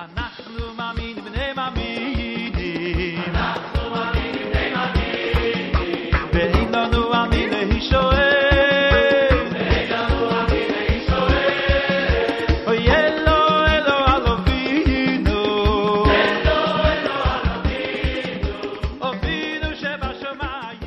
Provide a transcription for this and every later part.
אנחנו מאמינים בני מאמינים. אנחנו מאמינים בני מאמינים. ואין לנו עמי להישואל. ואין לנו עמי להישואל. אוי אלו אלו על אבינו. אלו אלו על אבינו. אבינו שבשמיים.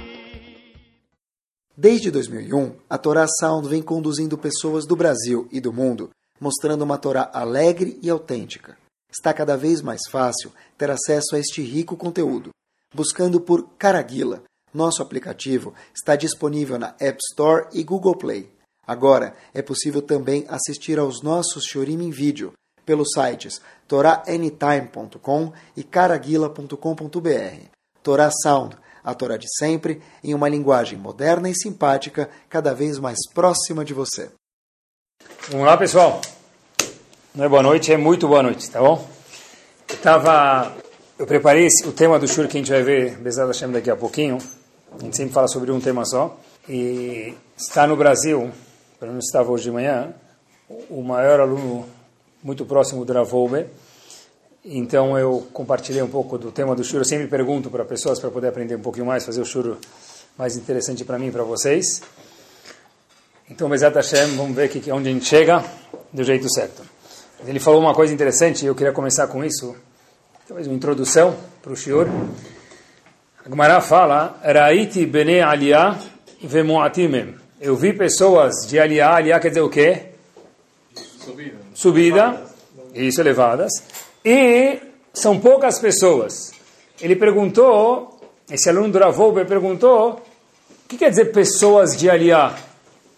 Desde 2001, a Torá Sound vem conduzindo pessoas do Brasil e do mundo, mostrando uma Torá alegre e autêntica. Está cada vez mais fácil ter acesso a este rico conteúdo. Buscando por Caraguila, nosso aplicativo está disponível na App Store e Google Play. Agora é possível também assistir aos nossos Shorim em vídeo pelos sites toraanytime.com e caraguila.com.br. Torá Sound, a Torá de sempre, em uma linguagem moderna e simpática, cada vez mais próxima de você. Vamos lá, pessoal. Não é boa noite, é muito boa noite, tá bom? Eu tava, eu preparei o tema do shur que a gente vai ver, Bezerra Hashem, daqui a pouquinho. A gente sempre fala sobre um tema só. E está no Brasil, pelo menos estava hoje de manhã, o maior aluno muito próximo do Ravolbe. Então eu compartilhei um pouco do tema do shur. Eu sempre pergunto para pessoas para poder aprender um pouquinho mais, fazer o shur mais interessante para mim e para vocês. Então, Bezat Hashem, vamos ver que, onde a gente chega do jeito certo. Ele falou uma coisa interessante e eu queria começar com isso, talvez uma introdução para o Shiur. A Gemara fala, Raiti bene aliyah vemuatimem. Eu vi pessoas de aliyah, aliyah quer dizer o quê? Subida. Subida, isso, elevadas. E são poucas pessoas. Ele perguntou, esse aluno do Ravolber perguntou, o que quer dizer pessoas de aliyah?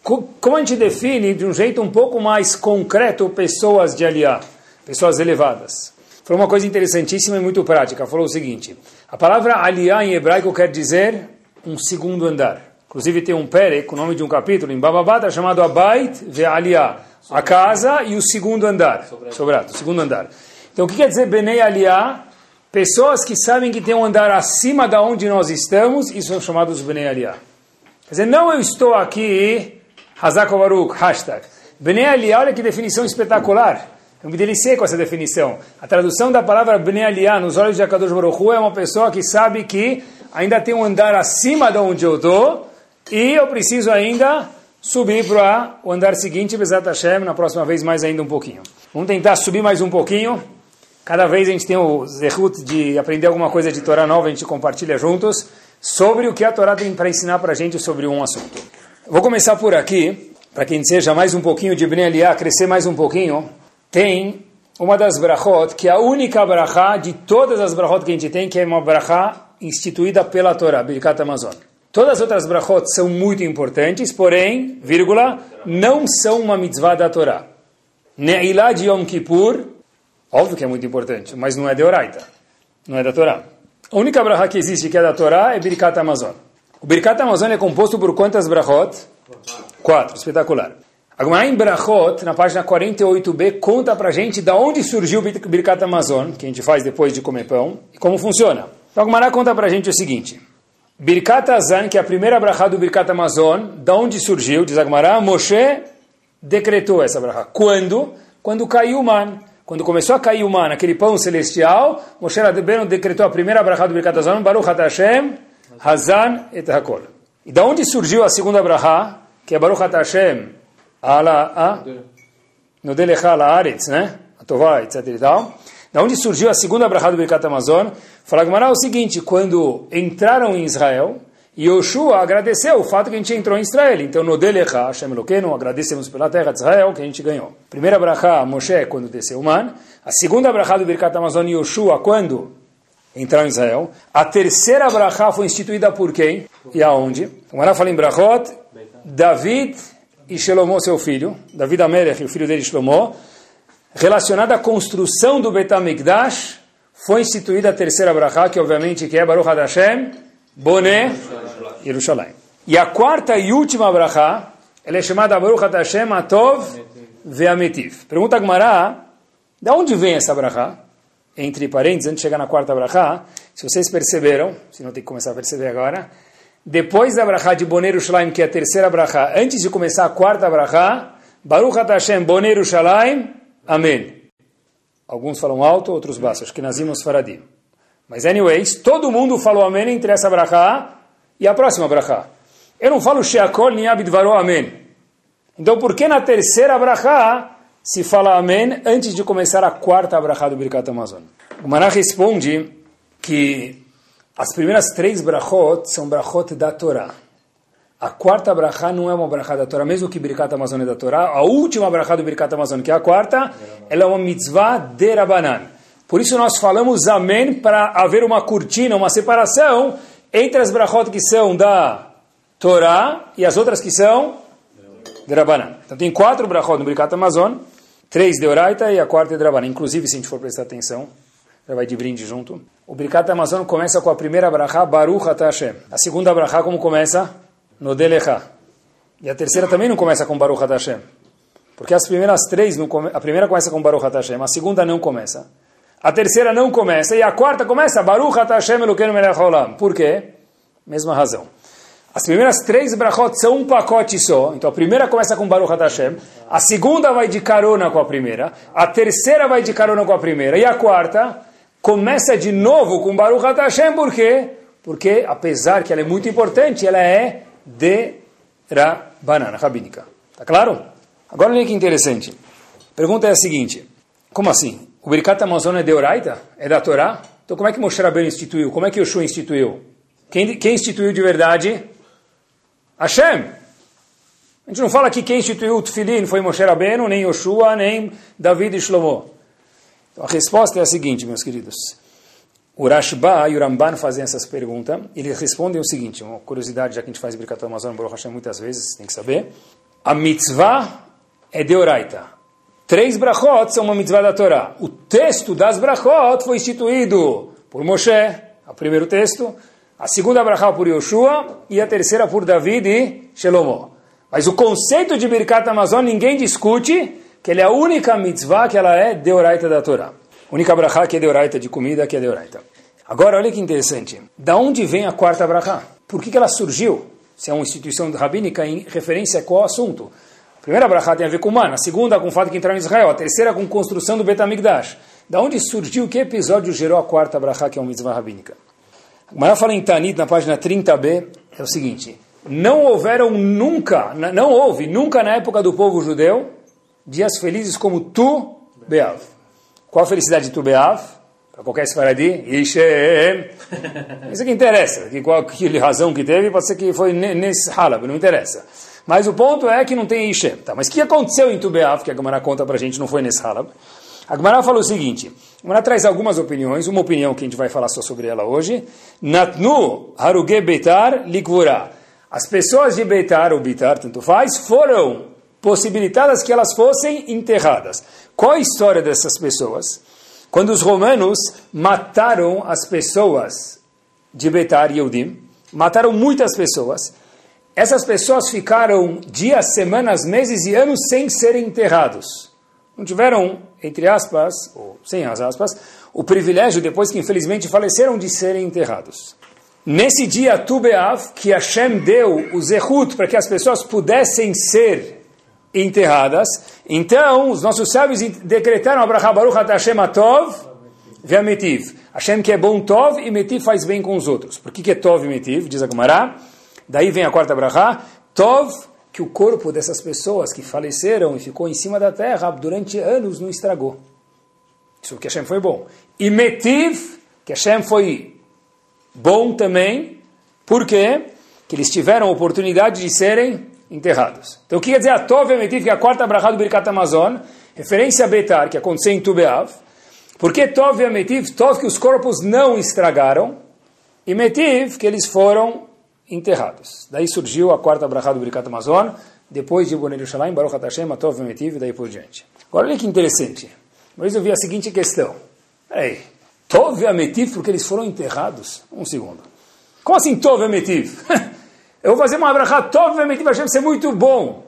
Co- Como a gente define de um jeito um pouco mais concreto pessoas de aliá, pessoas elevadas? Foi uma coisa interessantíssima e muito prática. Falou o seguinte: a palavra aliá em hebraico quer dizer um segundo andar. Inclusive tem um perek, o nome de um capítulo em Bababata chamado Abait ve aliá, a casa e o segundo andar, sobrado, o segundo andar. Então o que quer dizer benei aliá? Pessoas que sabem que tem um andar acima da onde nós estamos, e são chamados benei aliá. Quer dizer, não eu estou aqui, Hazak hashtag. Bnei Aliyah, olha que definição espetacular. Eu me deliciei com essa definição. A tradução da palavra Bnei Aliyah nos olhos de Akadosh Baruch Hu é uma pessoa que sabe que ainda tem um andar acima de onde eu estou e eu preciso ainda subir para o andar seguinte, Bezat Hashem, na próxima vez mais ainda um pouquinho. Vamos tentar subir mais um pouquinho. Cada vez a gente tem o zehut de aprender alguma coisa de Torá nova, a gente compartilha juntos sobre o que a Torá tem para ensinar para a gente sobre um assunto. Vou começar por aqui, para quem seja mais um pouquinho de Bnei Aliyah, crescer mais um pouquinho. Tem uma das brachot, que é a única brachá de todas as brachot que a gente tem, que é uma brachá instituída pela Torá, Birkat Amazon. Todas as outras brachot são muito importantes, porém, vírgula, não são uma mitzvah da Torá. Ne'ilah de Yom Kippur, óbvio que é muito importante, mas não é de Oraita, não é da Torá. A única brachá que existe que é da Torá é Birkat Amazon. O Birkat Amazon é composto por quantas brachot? Quatro, espetacular. Agora, em Brachot, na página 48b, conta pra gente da onde surgiu o Bir- Birkat Amazon, que a gente faz depois de comer pão, e como funciona. Então, a Gemara conta pra gente o seguinte. Birkat Azan, que é a primeira brachá do Birkat Amazon, da onde surgiu, diz a Gemara, Moshe decretou essa brachá. Quando? Quando caiu o man. Quando começou a cair o man, aquele pão celestial, Moshe Rabbeinu decretou a primeira brachá do Birkat Azan, Baruch Ata Hashem, Hazan et Hakol. E da onde surgiu a segunda brachá, que é Baruch Hashem, ala, a, no delecha ala aretz, né? A tová, etc e tal. Da onde surgiu a segunda brachá do Birkat Amazon? Fala Gemara o seguinte, quando entraram em Israel, Yoshua agradeceu o fato que a gente entrou em Israel. Então, no delecha, Hashem Eloqueno, agradecemos pela terra de Israel que a gente ganhou. Primeira brachá, Moshe, quando desceu o man. A segunda brachá do Birkat Amazon, Yoshua, quando entraram em Israel. A terceira brachá foi instituída por quem? E aonde? O Mará fala em brachot, David e Shlomo, seu filho, David Amelech o filho dele Shlomo, relacionada à construção do Betamikdash, foi instituída a terceira brachá, que obviamente que é Baruch Hashem, Boné, Yerushalayim. E a quarta e última brachá, ela é chamada Baruch Hashem, Atov Ve'ametiv. Pergunta a Gemara, de onde vem essa brachá? Entre parênteses, antes de chegar na quarta brachá, se vocês perceberam, se não tem que começar a perceber agora, depois da brachá de Boneiro Shalaim, que é a terceira brachá, antes de começar a quarta brachá, Baruch Hashem Boneiro Shalaim, Amém. Alguns falam alto, outros baixo. Acho que nazimos faradim. Mas, anyways, todo mundo falou amém entre essa brachá e a próxima brachá. Eu não falo sheakol ni abidvaro amém. Então, por que na terceira brachá se fala amém antes de começar a quarta brachá do Birkat Amazon? O Mará responde que as primeiras três brachot são brachot da Torá. A quarta brachá não é uma brachá da Torá, mesmo que Birkat Amazon é da Torá. A última brachá do Birkat Amazon, que é a quarta, ela é uma mitzvah de Rabanan. Por isso nós falamos amém para haver uma cortina, uma separação entre as brachot que são da Torá e as outras que são de Rabanan. Então tem quatro brachot no Birkat Amazon, três de Oraita e a quarta de Rabanan. Inclusive, se a gente for prestar atenção, já vai de brinde junto. O Birkat Amazon começa com a primeira brachá, Baruch Hashem. A segunda brachá como começa? no Delecha. E a terceira também não começa com Baruch Hashem. Porque as primeiras três, não come... a primeira começa com Baruch Hashem, a segunda não começa. A terceira não começa, e a quarta começa Baruch Hashem Elokeinu Melech Haolam. Por quê? Mesma razão. As primeiras três brachot são um pacote só. Então a primeira começa com Baruch Hashem, a segunda vai de carona com a primeira, a terceira vai de carona com a primeira, e a quarta começa de novo com Baruch Hashem, por quê? Porque, apesar que ela é muito importante, ela é de banana rabínica. Tá claro? Agora olha que interessante. A pergunta é a seguinte: como assim? O Birkat Amazon é de Oraita? É da Torá? Então como é que Moshe Rabbeinu instituiu? Como é que Yoshua instituiu? Quem, quem instituiu de verdade? Hashem. A gente não fala que quem instituiu o Tfilin foi Moshe Rabbeinu, nem Yoshua, nem David e Shlomo. Então a resposta é a seguinte, meus queridos. O Rashba e o Ramban fazem essas perguntas, eles respondem o seguinte, uma curiosidade, já que a gente faz Birkat Amazon Baruch Hashem muitas vezes, tem que saber. A mitzvah é de Oraita. Três brachot são uma mitzvah da Torá. O texto das brachot foi instituído por Moshe, o primeiro texto, a segunda brachá por Yoshua e a terceira por David e Shelomo. Mas o conceito de Birkat Amazon ninguém discute, que ele é a única mitzvah que ela é de Oraita da Torá. Única brachá que é de oraita, de comida que é de oraita. Agora, olha que interessante. Da onde vem a quarta brachá? Por que, que ela surgiu? Se é uma instituição rabínica em referência a qual assunto? A primeira brachá tem a ver com mana, a segunda com o fato de que entraram em Israel, a terceira com construção do Betamigdash. Da onde surgiu, que episódio gerou a quarta brachá, que é uma mitzvah rabínica? A Gemara fala em Tanit, na página 30b, é o seguinte, não houveram nunca, não houve nunca na época do povo judeu, dias felizes como tu, Beav. Qual a felicidade de Tubeav? Para qualquer Sfaradi? Ishem. Isso que interessa. Que qual que razão que teve, pode ser que foi nesse Halab, não interessa. Mas o ponto é que não tem Ishem. Tá, mas o que aconteceu em Tubeav, que a Gemara conta para a gente, não foi nesse Halab? A Gemara falou o seguinte, a Gemara traz algumas opiniões, uma opinião que a gente vai falar só sobre ela hoje. Natnu haruge betar likvura. As pessoas de Beitar ou Bitar, tanto faz, foram possibilitadas que elas fossem enterradas. Qual a história dessas pessoas? Quando os romanos mataram as pessoas de Betar e Eudim, mataram muitas pessoas, essas pessoas ficaram dias, semanas, meses e anos sem serem enterrados. Não tiveram, entre aspas, ou sem as aspas, o privilégio, depois que infelizmente faleceram, de serem enterrados. Nesse dia, Tubeav, que Hashem deu o Zehut para que as pessoas pudessem ser enterradas. Então, os nossos sábios decretaram Abraham Baruch Hashem Atov Ve'ametiv. Hashem que é bom Tov e Metiv faz bem com os outros. Por que, que é Tov e Metiv? Diz a Gemara. Daí vem a quarta Abrahá. Tov, que o corpo dessas pessoas que faleceram e ficou em cima da terra durante anos não estragou. Isso que Hashem foi bom. E Metiv, que Hashem foi bom também. Por quê? Que eles tiveram a oportunidade de serem enterrados. Então o que quer dizer a Tov Emetiv, que é a quarta brachá do Birkat Amazon, referência a Betar, que aconteceu em Tubeav. Por que Tov Emetiv? Tov que os corpos não estragaram, e Metiv que eles foram enterrados. Daí surgiu a quarta brachá do Birkat Amazon, depois de Bonel Yerushalayim, Baruch HaTashem, Tov Emetiv, e daí por diante. Agora olha que interessante. Mas eu vi a seguinte questão. Peraí, Tov Emetiv porque eles foram enterrados? Um segundo. Como assim Tov Emetiv? Eu vou fazer uma abrahá tov vai ser muito bom.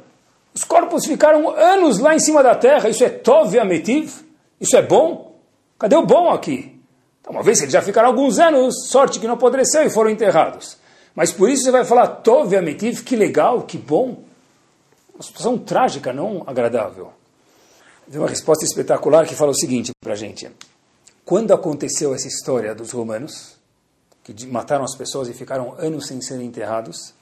Os corpos ficaram anos lá em cima da terra. Isso é tov ametiv? Isso é bom? Cadê o bom aqui? Então, uma vez que eles já ficaram alguns anos, sorte que não apodreceu e foram enterrados. Mas por isso você vai falar tov ametiv, que legal, que bom. Uma situação trágica, não agradável. vi uma resposta espetacular que fala o seguinte para a gente. Quando aconteceu essa história dos romanos, que mataram as pessoas e ficaram anos sem serem enterrados,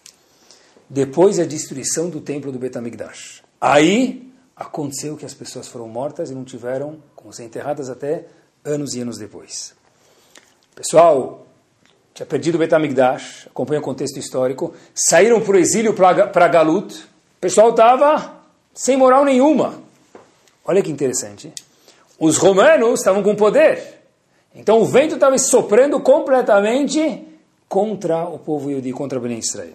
depois da destruição do templo do Betamigdash. Aí aconteceu que as pessoas foram mortas e não tiveram como ser enterradas até anos e anos depois. Pessoal, tinha perdido o Betamigdash, acompanha o contexto histórico, saíram para o exílio para Galut, o pessoal estava sem moral nenhuma. Olha que interessante. Os romanos estavam com poder. Então o vento estava soprando completamente contra o povo Yudi, contra Ben Israel.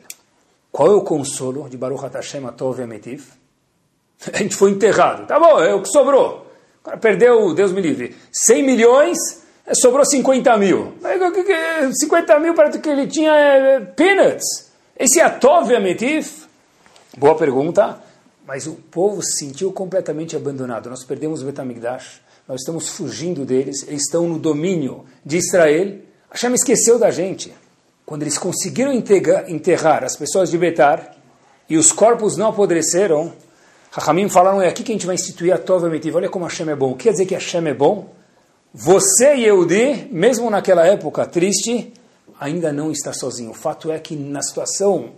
Qual é o consolo de Baruch Hashem Atov Ametiv? A gente foi enterrado. Tá bom, é o que sobrou. O cara perdeu, Deus me livre, 100 milhões, sobrou 50 mil. 50 mil para que ele tinha é, peanuts. Esse é Atov Ametiv? Boa pergunta. Mas o povo se sentiu completamente abandonado. Nós perdemos o Betamigdash, nós estamos fugindo deles, eles estão no domínio de Israel. Hashem esqueceu da gente. Quando eles conseguiram enterrar as pessoas de Betar e os corpos não apodreceram, Rahamim falaram, é aqui que a gente vai instituir a Tova Metiv. Olha como Hashem é bom. Quer dizer que Hashem é bom? Você, Yehudi, mesmo naquela época triste, ainda não está sozinho. O fato é que na situação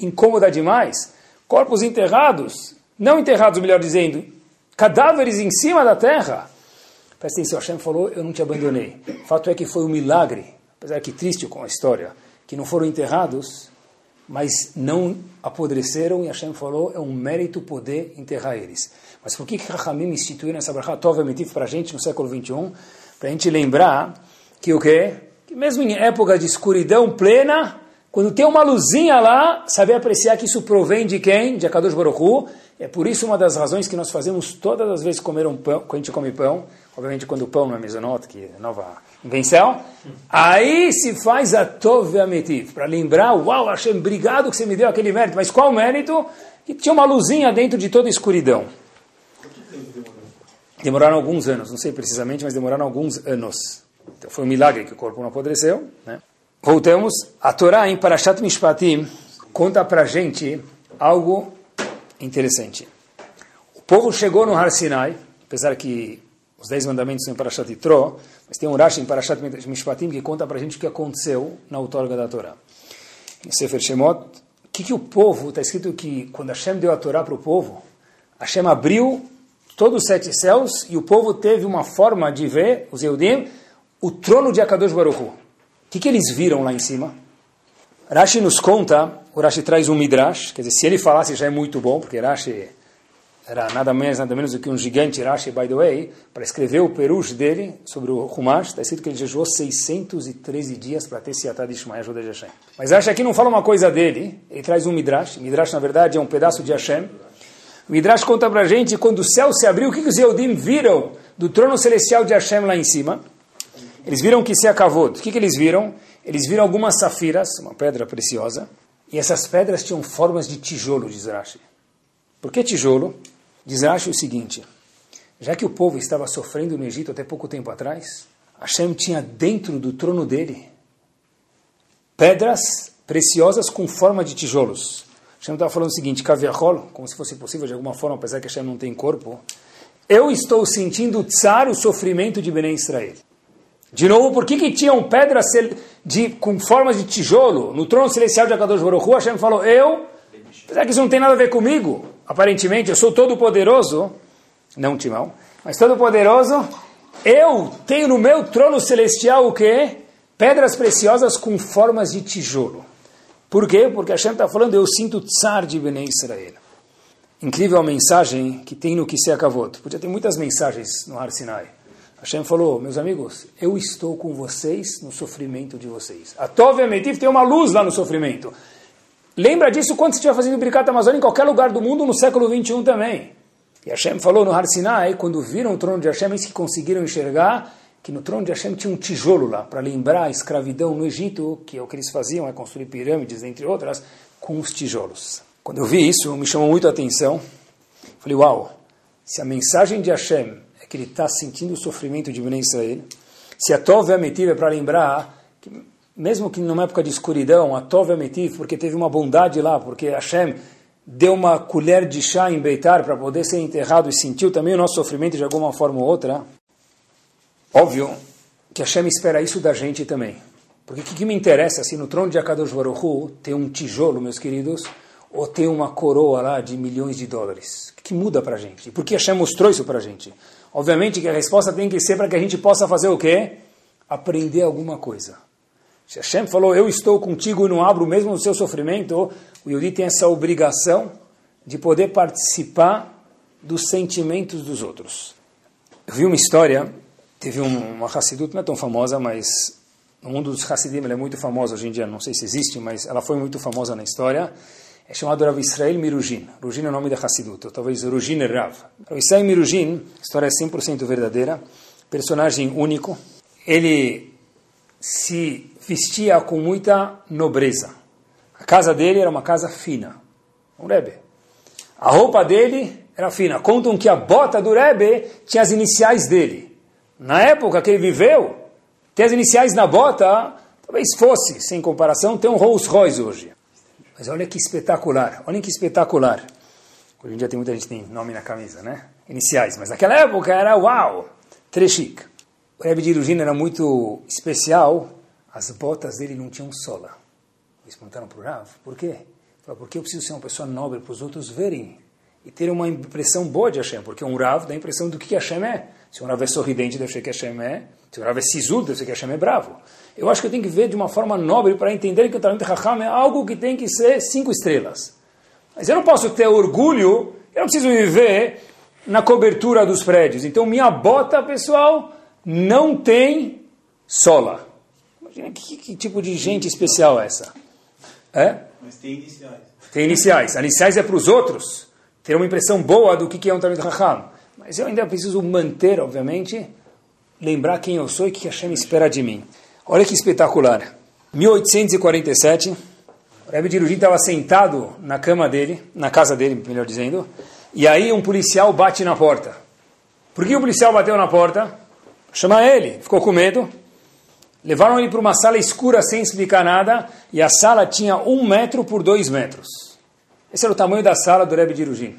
incômoda demais, corpos enterrados, não enterrados, melhor dizendo, cadáveres em cima da terra. Presta atenção, Hashem falou, eu não te abandonei. O fato é que foi um milagre, apesar que triste com a história, que não foram enterrados, mas não apodreceram, e Hashem falou, é um mérito poder enterrar eles. Mas por que que Rahamim instituiu essa brachá Tov Emitiv para a gente no século 21? Para a gente lembrar que o quê? Que mesmo em época de escuridão plena, quando tem uma luzinha lá, saber apreciar que isso provém de quem? De Akadosh Baruch Hu. É por isso uma das razões que nós fazemos todas as vezes comer um pão, quando a gente come pão, obviamente quando o pão não é mesonot, que é nova invenção, aí se faz a Tov Ametiv, para lembrar, uau, Hashem, obrigado que você me deu aquele mérito, mas qual mérito? Que tinha uma luzinha dentro de toda a escuridão. Demoraram alguns anos, não sei precisamente, mas demoraram alguns anos. Então foi um milagre que o corpo não apodreceu, né? Voltamos, a Torá em Parashat Mishpatim conta para gente algo interessante. O povo chegou no Har Sinai, apesar que os Dez Mandamentos em Parashat Yitro, mas tem um Rashi em Parashat Mishpatim que conta para gente o que aconteceu na outorga da Torá. Em Sefer Shemot, o que, que o povo, está escrito que quando Hashem deu a Torá para o povo, Hashem abriu todos os sete céus e o povo teve uma forma de ver, os Eudim, o trono de Akadosh Baruch Hu que, que eles viram lá em cima? Rashi nos conta, o Rashi traz um Midrash, quer dizer, se ele falasse já é muito bom, porque Rashi era nada mais, nada menos do que um gigante Rashi, by the way, para escrever o perush dele sobre o Humash, está escrito que ele jejuou 613 dias para ter Siatad Ishmael, ajuda de Hashem. Mas Rashi aqui não fala uma coisa dele, ele traz um Midrash, Midrash na verdade é um pedaço de Hashem. O Midrash conta para a gente, quando o céu se abriu, o que, que os Eudim viram do trono celestial de Hashem lá em cima? Eles viram que se acabou. O que, que eles viram? Eles viram algumas safiras, uma pedra preciosa, e essas pedras tinham formas de tijolo, diz Rashi. Por que tijolo? Diz Rashi o seguinte, já que o povo estava sofrendo no Egito até pouco tempo atrás, Hashem tinha dentro do trono dele pedras preciosas com forma de tijolos. Hashem estava falando o seguinte, Kaviahol, como se fosse possível de alguma forma, apesar que Hashem não tem corpo, eu estou sentindo tsar, o sofrimento de Bené Israel. De novo, por que, que tinham pedras de, com formas de tijolo no trono celestial de Akadosh Baruch Hu? Hashem falou, eu, apesar que isso não tem nada a ver comigo, aparentemente eu sou todo poderoso, não Timão, mas todo poderoso, eu tenho no meu trono celestial o quê? Pedras preciosas com formas de tijolo. Por quê? Porque Hashem está falando, eu sinto tsar de Bnei Israel. Incrível a mensagem que tem no Kisei Akavot. Podia ter muitas mensagens no Har Sinai. Hashem falou, meus amigos, eu estou com vocês no sofrimento de vocês. A Tove Ametiv tem uma luz lá no sofrimento. Lembra disso quando você estiver fazendo Birkat Amazônia em qualquer lugar do mundo no século 21 também. E Hashem falou no Har Sinai, quando viram o trono de Hashem, eles que conseguiram enxergar que no trono de Hashem tinha um tijolo lá, para lembrar a escravidão no Egito, que é o que eles faziam, é construir pirâmides, entre outras, com os tijolos. Quando eu vi isso, me chamou muito a atenção. Falei, uau, se a mensagem de Hashem que ele está sentindo o sofrimento de Bnei Israel. Se a Tov Ametiv é para lembrar, que mesmo que numa época de escuridão, a Tov Ametiv, porque teve uma bondade lá, porque Hashem deu uma colher de chá em Beitar para poder ser enterrado e sentiu também o nosso sofrimento de alguma forma ou outra, óbvio que Hashem espera isso da gente também. Porque o que, que, me interessa se no trono de Akadosh Baruch tem um tijolo, meus queridos, ou tem uma coroa lá de milhões de dólares? O que, que muda para a gente? Por que Hashem mostrou isso para a gente? Obviamente que a resposta tem que ser para que a gente possa fazer o quê? Aprender alguma coisa. Se Hashem falou, eu estou contigo e não abro mesmo no seu sofrimento, o Yudi tem essa obrigação de poder participar dos sentimentos dos outros. Eu vi uma história, teve um, uma Hassidut, não é tão famosa, mas no mundo dos Hassidim ela é muito famosa hoje em dia, não sei se existe, mas ela foi muito famosa na história. É chamado Rav Israel Mirujin. Mirujin é o nome da Hassidut, ou talvez Rujin Rav. Rav Israel Mirujin, história é 100% verdadeira, personagem único. Ele se vestia com muita nobreza. A casa dele era uma casa fina, um Rebbe. A roupa dele era fina. Contam que a bota do Rebbe tinha as iniciais dele. Na época que ele viveu, ter as iniciais na bota, talvez fosse, sem comparação, ter um Rolls Royce hoje. Mas olha que espetacular, olha que espetacular. Hoje em dia tem muita gente que tem nome na camisa, né? Iniciais, mas naquela época era uau, trechic. O Rebbe de Irugina era muito especial, as botas dele não tinham sola. Eles perguntaram para o Rav, por quê? Falou, porque eu preciso ser uma pessoa nobre para os outros verem e ter uma impressão boa de Hashem, porque um Rav dá a impressão do que Hashem é. Se um Rav é sorridente, deve ser que Hashem é. Se um Rav é sisudo, deve ser que Hashem é bravo. Eu acho que eu tenho que ver de uma forma nobre para entender que o talento Raham é algo que tem que ser cinco estrelas. Mas eu não posso ter orgulho, eu não preciso viver na cobertura dos prédios. Então minha bota, pessoal, não tem sola. Que, que tipo de gente especial é essa? É? Mas tem iniciais. Tem iniciais. Iniciais é para os outros ter uma impressão boa do que é um Talmud Raham. Mas eu ainda preciso manter, obviamente, lembrar quem eu sou e o que Hashem espera de mim. Olha que espetacular. 1847, o Rebbe de Irujin estava sentado na cama dele, na casa dele, melhor dizendo, e aí um policial bate na porta. Por que o policial bateu na porta? Chama ele, ficou com medo. Levaram ele para uma sala escura sem explicar nada, e a sala tinha um metro por dois metros. Esse era o tamanho da sala do Rebbe de.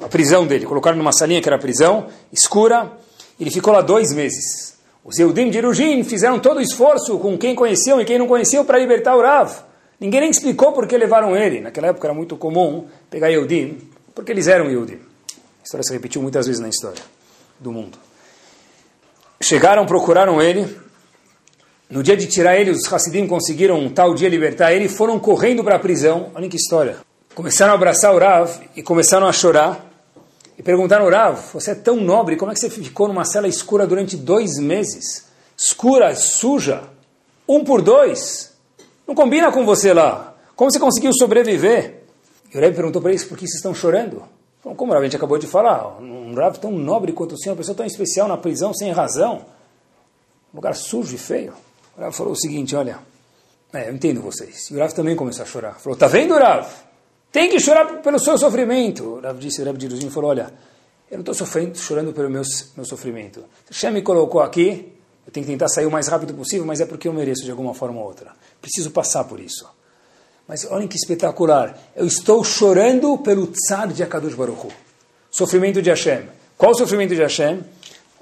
A prisão dele. Colocaram numa salinha que era prisão, escura, ele ficou lá dois meses. Os Eudim de fizeram todo o esforço com quem conheceu e quem não conheceu para libertar o Rav. Ninguém nem explicou por que levaram ele. Naquela época era muito comum pegar Eudim, porque eles eram Eudim. A história se repetiu muitas vezes na história do mundo. Chegaram, procuraram ele, no dia de tirar ele, os Hassidim conseguiram um tal dia libertar ele, foram correndo para a prisão. Olha que história. Começaram a abraçar o Rav e começaram a chorar. E perguntaram, Rav, você é tão nobre, como é que você ficou numa cela escura durante dois meses? Escura, suja, um por dois. Não combina com você lá. Como você conseguiu sobreviver? E o Rav perguntou para eles, por que vocês estão chorando? Falou, como o Rav, a gente acabou de falar, um Rav tão nobre quanto o senhor, uma pessoa tão especial na prisão, sem razão. Um lugar sujo e feio. O Rav falou o seguinte, olha, é, eu entendo vocês. E o Rav também começou a chorar. Falou, tá vendo, Rav? Tem que chorar pelo seu sofrimento. O Rav disse, o Rav Diruzin falou, olha, eu não estou chorando pelo meu, meu sofrimento. Hashem me colocou aqui, eu tenho que tentar sair o mais rápido possível, mas é porque eu mereço de alguma forma ou outra. Preciso passar por isso. Mas olhem que espetacular. Eu estou chorando pelo tzad de Akadosh Baruch Hu. Sofrimento de Hashem. Qual o sofrimento de Hashem?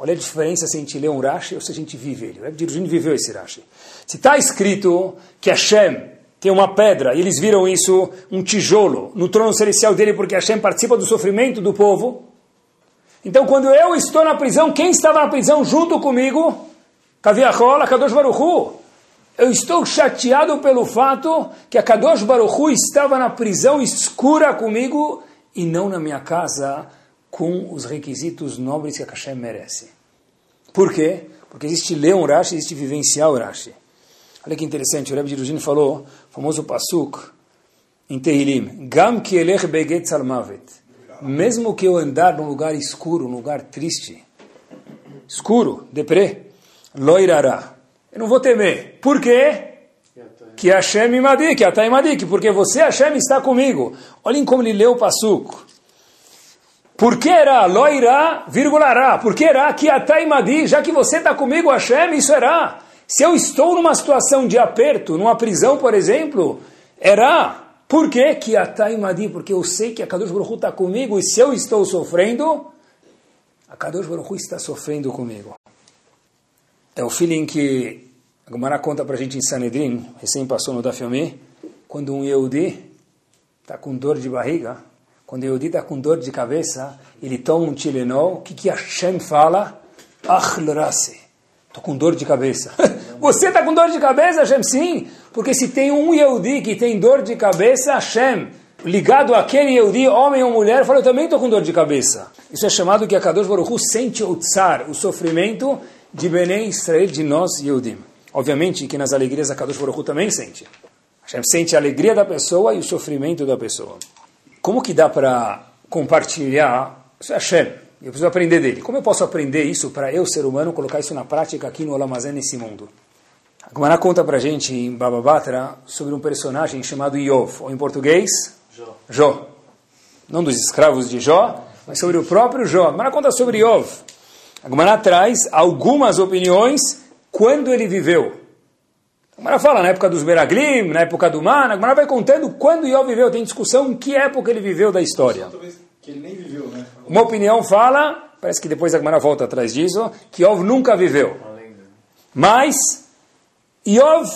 Olha a diferença se a gente lê um Rashi ou se a gente vive ele. O Rebbe Dirujin viveu esse Rashi. Se está escrito que Hashem tem uma pedra, e eles viram isso, um tijolo, no trono celestial dele, porque Hashem participa do sofrimento do povo. Então, quando eu estou na prisão, quem estava na prisão junto comigo? Kaviachol, Kadosh Baruchu. Eu estou chateado pelo fato que a Kadosh Baruchu estava na prisão escura comigo e não na minha casa com os requisitos nobres que a Hashem merece. Por quê? Porque existe ler um Rashi, existe vivenciar o Rashi. Olha que interessante, o Rebbe de falou, famoso Pasuk, em Tehilim, Gam ki elech beget salmavet. Mesmo que eu andar num lugar escuro, num lugar triste, escuro, deprê, loirará. Eu não vou temer. Por quê? Que Hashem imadik, Atay imadik, porque você, Hashem, está comigo. Olhem como ele leu o Pasuk. Por que era loirá, vírgula ra? Por que era que Atay imadik, já que você está comigo, Hashem, isso era. Se eu estou numa situação de aperto, numa prisão, por exemplo, era Por que que Ataimadi? Porque eu sei que a Kadosh Baruch está comigo e se eu estou sofrendo, a Kadosh Baruch está sofrendo comigo. É o feeling que a Gemara conta para a gente em Sanedrin, recém passou no Dafyomi, quando um Yehudi está com dor de barriga, quando o Yehudi está com dor de cabeça, ele toma um Tilenol, o que, que Hashem fala? Achlorase. Estou com dor de cabeça. Você está com dor de cabeça, Hashem? Sim, porque se tem um Yehudi que tem dor de cabeça, Hashem, ligado àquele Yehudi, homem ou mulher, fala, eu também estou com dor de cabeça. Isso é chamado que a Kadosh Baruch Hu sente o tsar, o sofrimento de Benem Israel, de nós Yehudim. Obviamente que nas alegrias a Kadosh Baruch Hu também sente. Hashem sente a alegria da pessoa e o sofrimento da pessoa. Como que dá para compartilhar? Isso é Hashem. Eu preciso aprender dele. Como eu posso aprender isso para eu, ser humano, colocar isso na prática aqui no Olamazé, nesse mundo? A Gemara conta para gente em Bababatra sobre um personagem chamado Iov, ou em português, Jó. Jó. Não dos escravos de Jó, mas sobre o próprio Jó. A Gemara conta sobre Iov. A Gemara traz algumas opiniões quando ele viveu. A Gemara fala na época dos Beraglim, na época do Man, a Gemara vai contando quando Iov viveu. Tem discussão em que época ele viveu da história. Que ele nem viveu, né? Uma opinião fala, parece que depois a Gemara volta atrás disso, que Iov nunca viveu. Mas Iov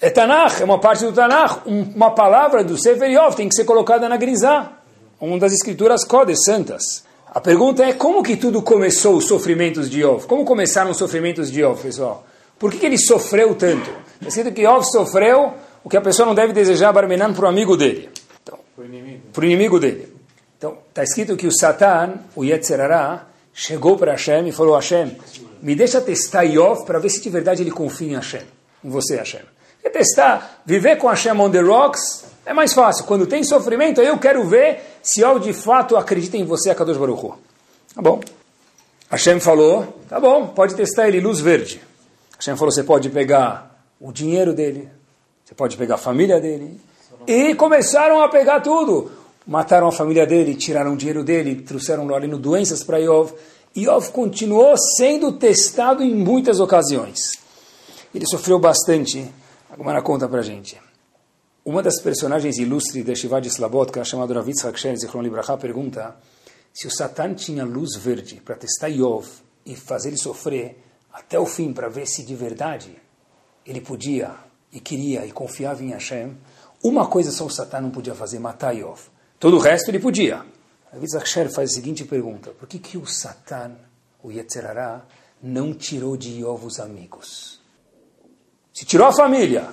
é Tanakh, é uma parte do Tanakh, uma palavra do Sefer Iov tem que ser colocada na Grisá, uma das escrituras Kodes santas. A pergunta é como que tudo começou os sofrimentos de Iov? Como começaram os sofrimentos de Iov, pessoal? Por que, que ele sofreu tanto? Está escrito que Iov sofreu o que a pessoa não deve desejar Barmenan para o amigo dele. Então, inimigo. para o inimigo dele. Então, está escrito que o Satan, o Yetzerará, chegou para Hashem e falou, Hashem, me deixa testar Iov para ver se de verdade ele confia em Hashem, em você, Hashem. Testar, viver com Hashem on the rocks é mais fácil. Quando tem sofrimento, eu quero ver se Iov de fato acredita em você, Akadosh Baruch Hu. Tá bom. Hashem falou, tá bom, pode testar ele, luz verde. Hashem falou, você pode pegar o dinheiro dele, você pode pegar a família dele. E começaram a pegar tudo. Mataram a família dele, tiraram o dinheiro dele, trouxeram ali no doenças para Iov. Iov continuou sendo testado em muitas ocasiões. Ele sofreu bastante. Agora conta para gente. Uma das personagens ilustres de Shivad Slabotka, chamado Ravitz Hakshen Zichron Libraha, pergunta se o Satan tinha luz verde para testar Iov e fazer ele sofrer até o fim para ver se de verdade ele podia e queria e confiava em Hashem, uma coisa só o Satan não podia fazer, matar Iov. Todo o resto ele podia. Hakshen faz a seguinte pergunta, por que, que o Satan, o Yetzerará, não tirou de Iov os amigos? Se tirou a família,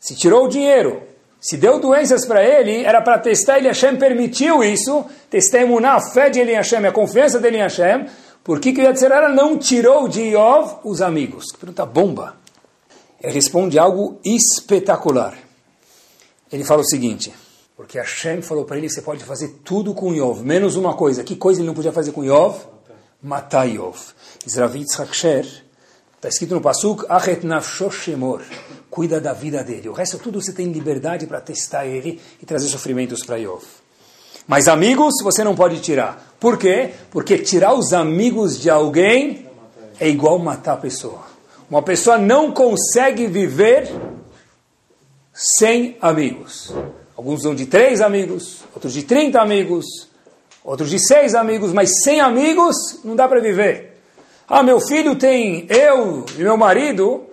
se tirou o dinheiro, se deu doenças para ele, era para testar ele, Hashem permitiu isso, testar a fé dele em Hashem, a confiança dele em Hashem, por que, que o Yetzirara não tirou de Iov os amigos? Que pergunta bomba. Responde algo espetacular. Ele fala o seguinte, porque Hashem falou para ele, você pode fazer tudo com Iov, menos uma coisa. Que coisa ele não podia fazer com Iov? Matar Iov. Isravitz Haksher, está escrito no Pasuk, Achet nafsho shemor cuida da vida dele. O resto tudo você tem liberdade para testar ele e trazer sofrimentos para Iov. Mas amigos você não pode tirar. Por quê? Porque tirar os amigos de alguém é igual matar a pessoa. Uma pessoa não consegue viver sem amigos. Alguns dão de três amigos, outros de 30 amigos, outros de seis amigos, mas sem amigos não dá para viver. Ah, meu filho tem eu e meu marido,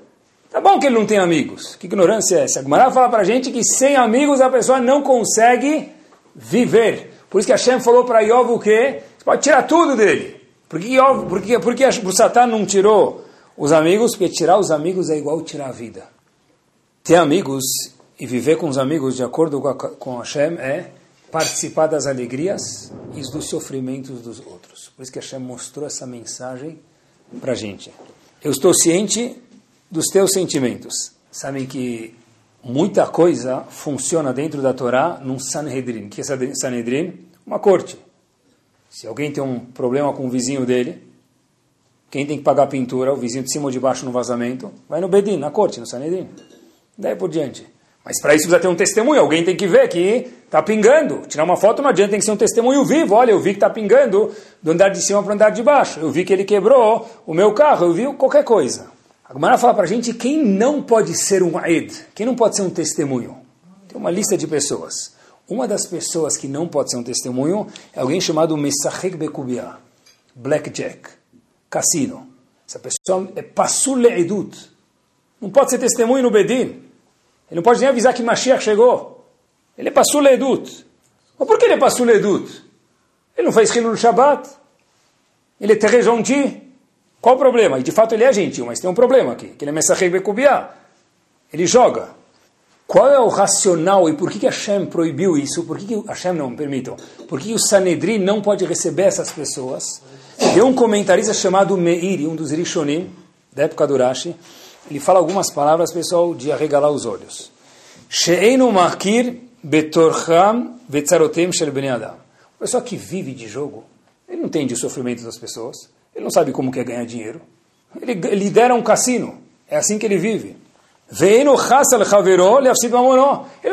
Tá bom que ele não tem amigos. Que ignorância é essa? A Gumara fala para gente que sem amigos a pessoa não consegue viver. Por isso que Hashem falou para Iov o quê? Você pode tirar tudo dele. Por que, Iov, por que, por que o Satã não tirou os amigos? Porque tirar os amigos é igual tirar a vida. Ter amigos e viver com os amigos de acordo com, a, com Hashem é participar das alegrias e dos sofrimentos dos outros. Por isso que Hashem mostrou essa mensagem para a gente. Eu estou ciente dos teus sentimentos. Sabem que muita coisa funciona dentro da Torá num Sanhedrin. O que é Sanhedrin? Uma corte. Se alguém tem um problema com o vizinho dele, quem tem que pagar a pintura, o vizinho de cima ou de baixo no vazamento, vai no Bedin, na corte, no Sanhedrin. Daí por diante. Mas para isso precisa ter um testemunho, alguém tem que ver que está pingando. Tirar uma foto não adianta, tem que ser um testemunho vivo. Olha, eu vi que está pingando do andar de cima para o andar de baixo. Eu vi que ele quebrou o meu carro, eu vi qualquer coisa. A Gemara fala para a gente quem não pode ser um Aed, quem não pode ser um testemunho. Tem uma lista de pessoas. Uma das pessoas que não pode ser um testemunho é alguém chamado Mesachek Bekubia, Blackjack, cassino. Essa pessoa é Passul Le'edut. Não pode ser testemunho no Bedin. Ele não pode nem avisar que Mashiach chegou. Ele é Passul Le'edut. Mas por que ele é Passul Le'edut? Ele não faz Hilul Shabbat. Ele é Terrejonti. Qual o problema? E de fato ele é gentil, mas tem um problema aqui. Que ele é Mesachek Bekubia. Ele joga. Qual é o racional e por que, Hashem proibiu isso? Por que, que Hashem não permitam? Por que o Sanedrin não pode receber essas pessoas? Tem um comentarista chamado Meir, um dos Rishonim, da época do Rashi, ele fala algumas palavras, pessoal, de arregalar os olhos. She'enu makir betorcham vetzarotem shel adam. O pessoal que vive de jogo, ele não entende o sofrimento das pessoas, ele não sabe como quer ganhar dinheiro, ele lidera um cassino, é assim que ele vive. Ele não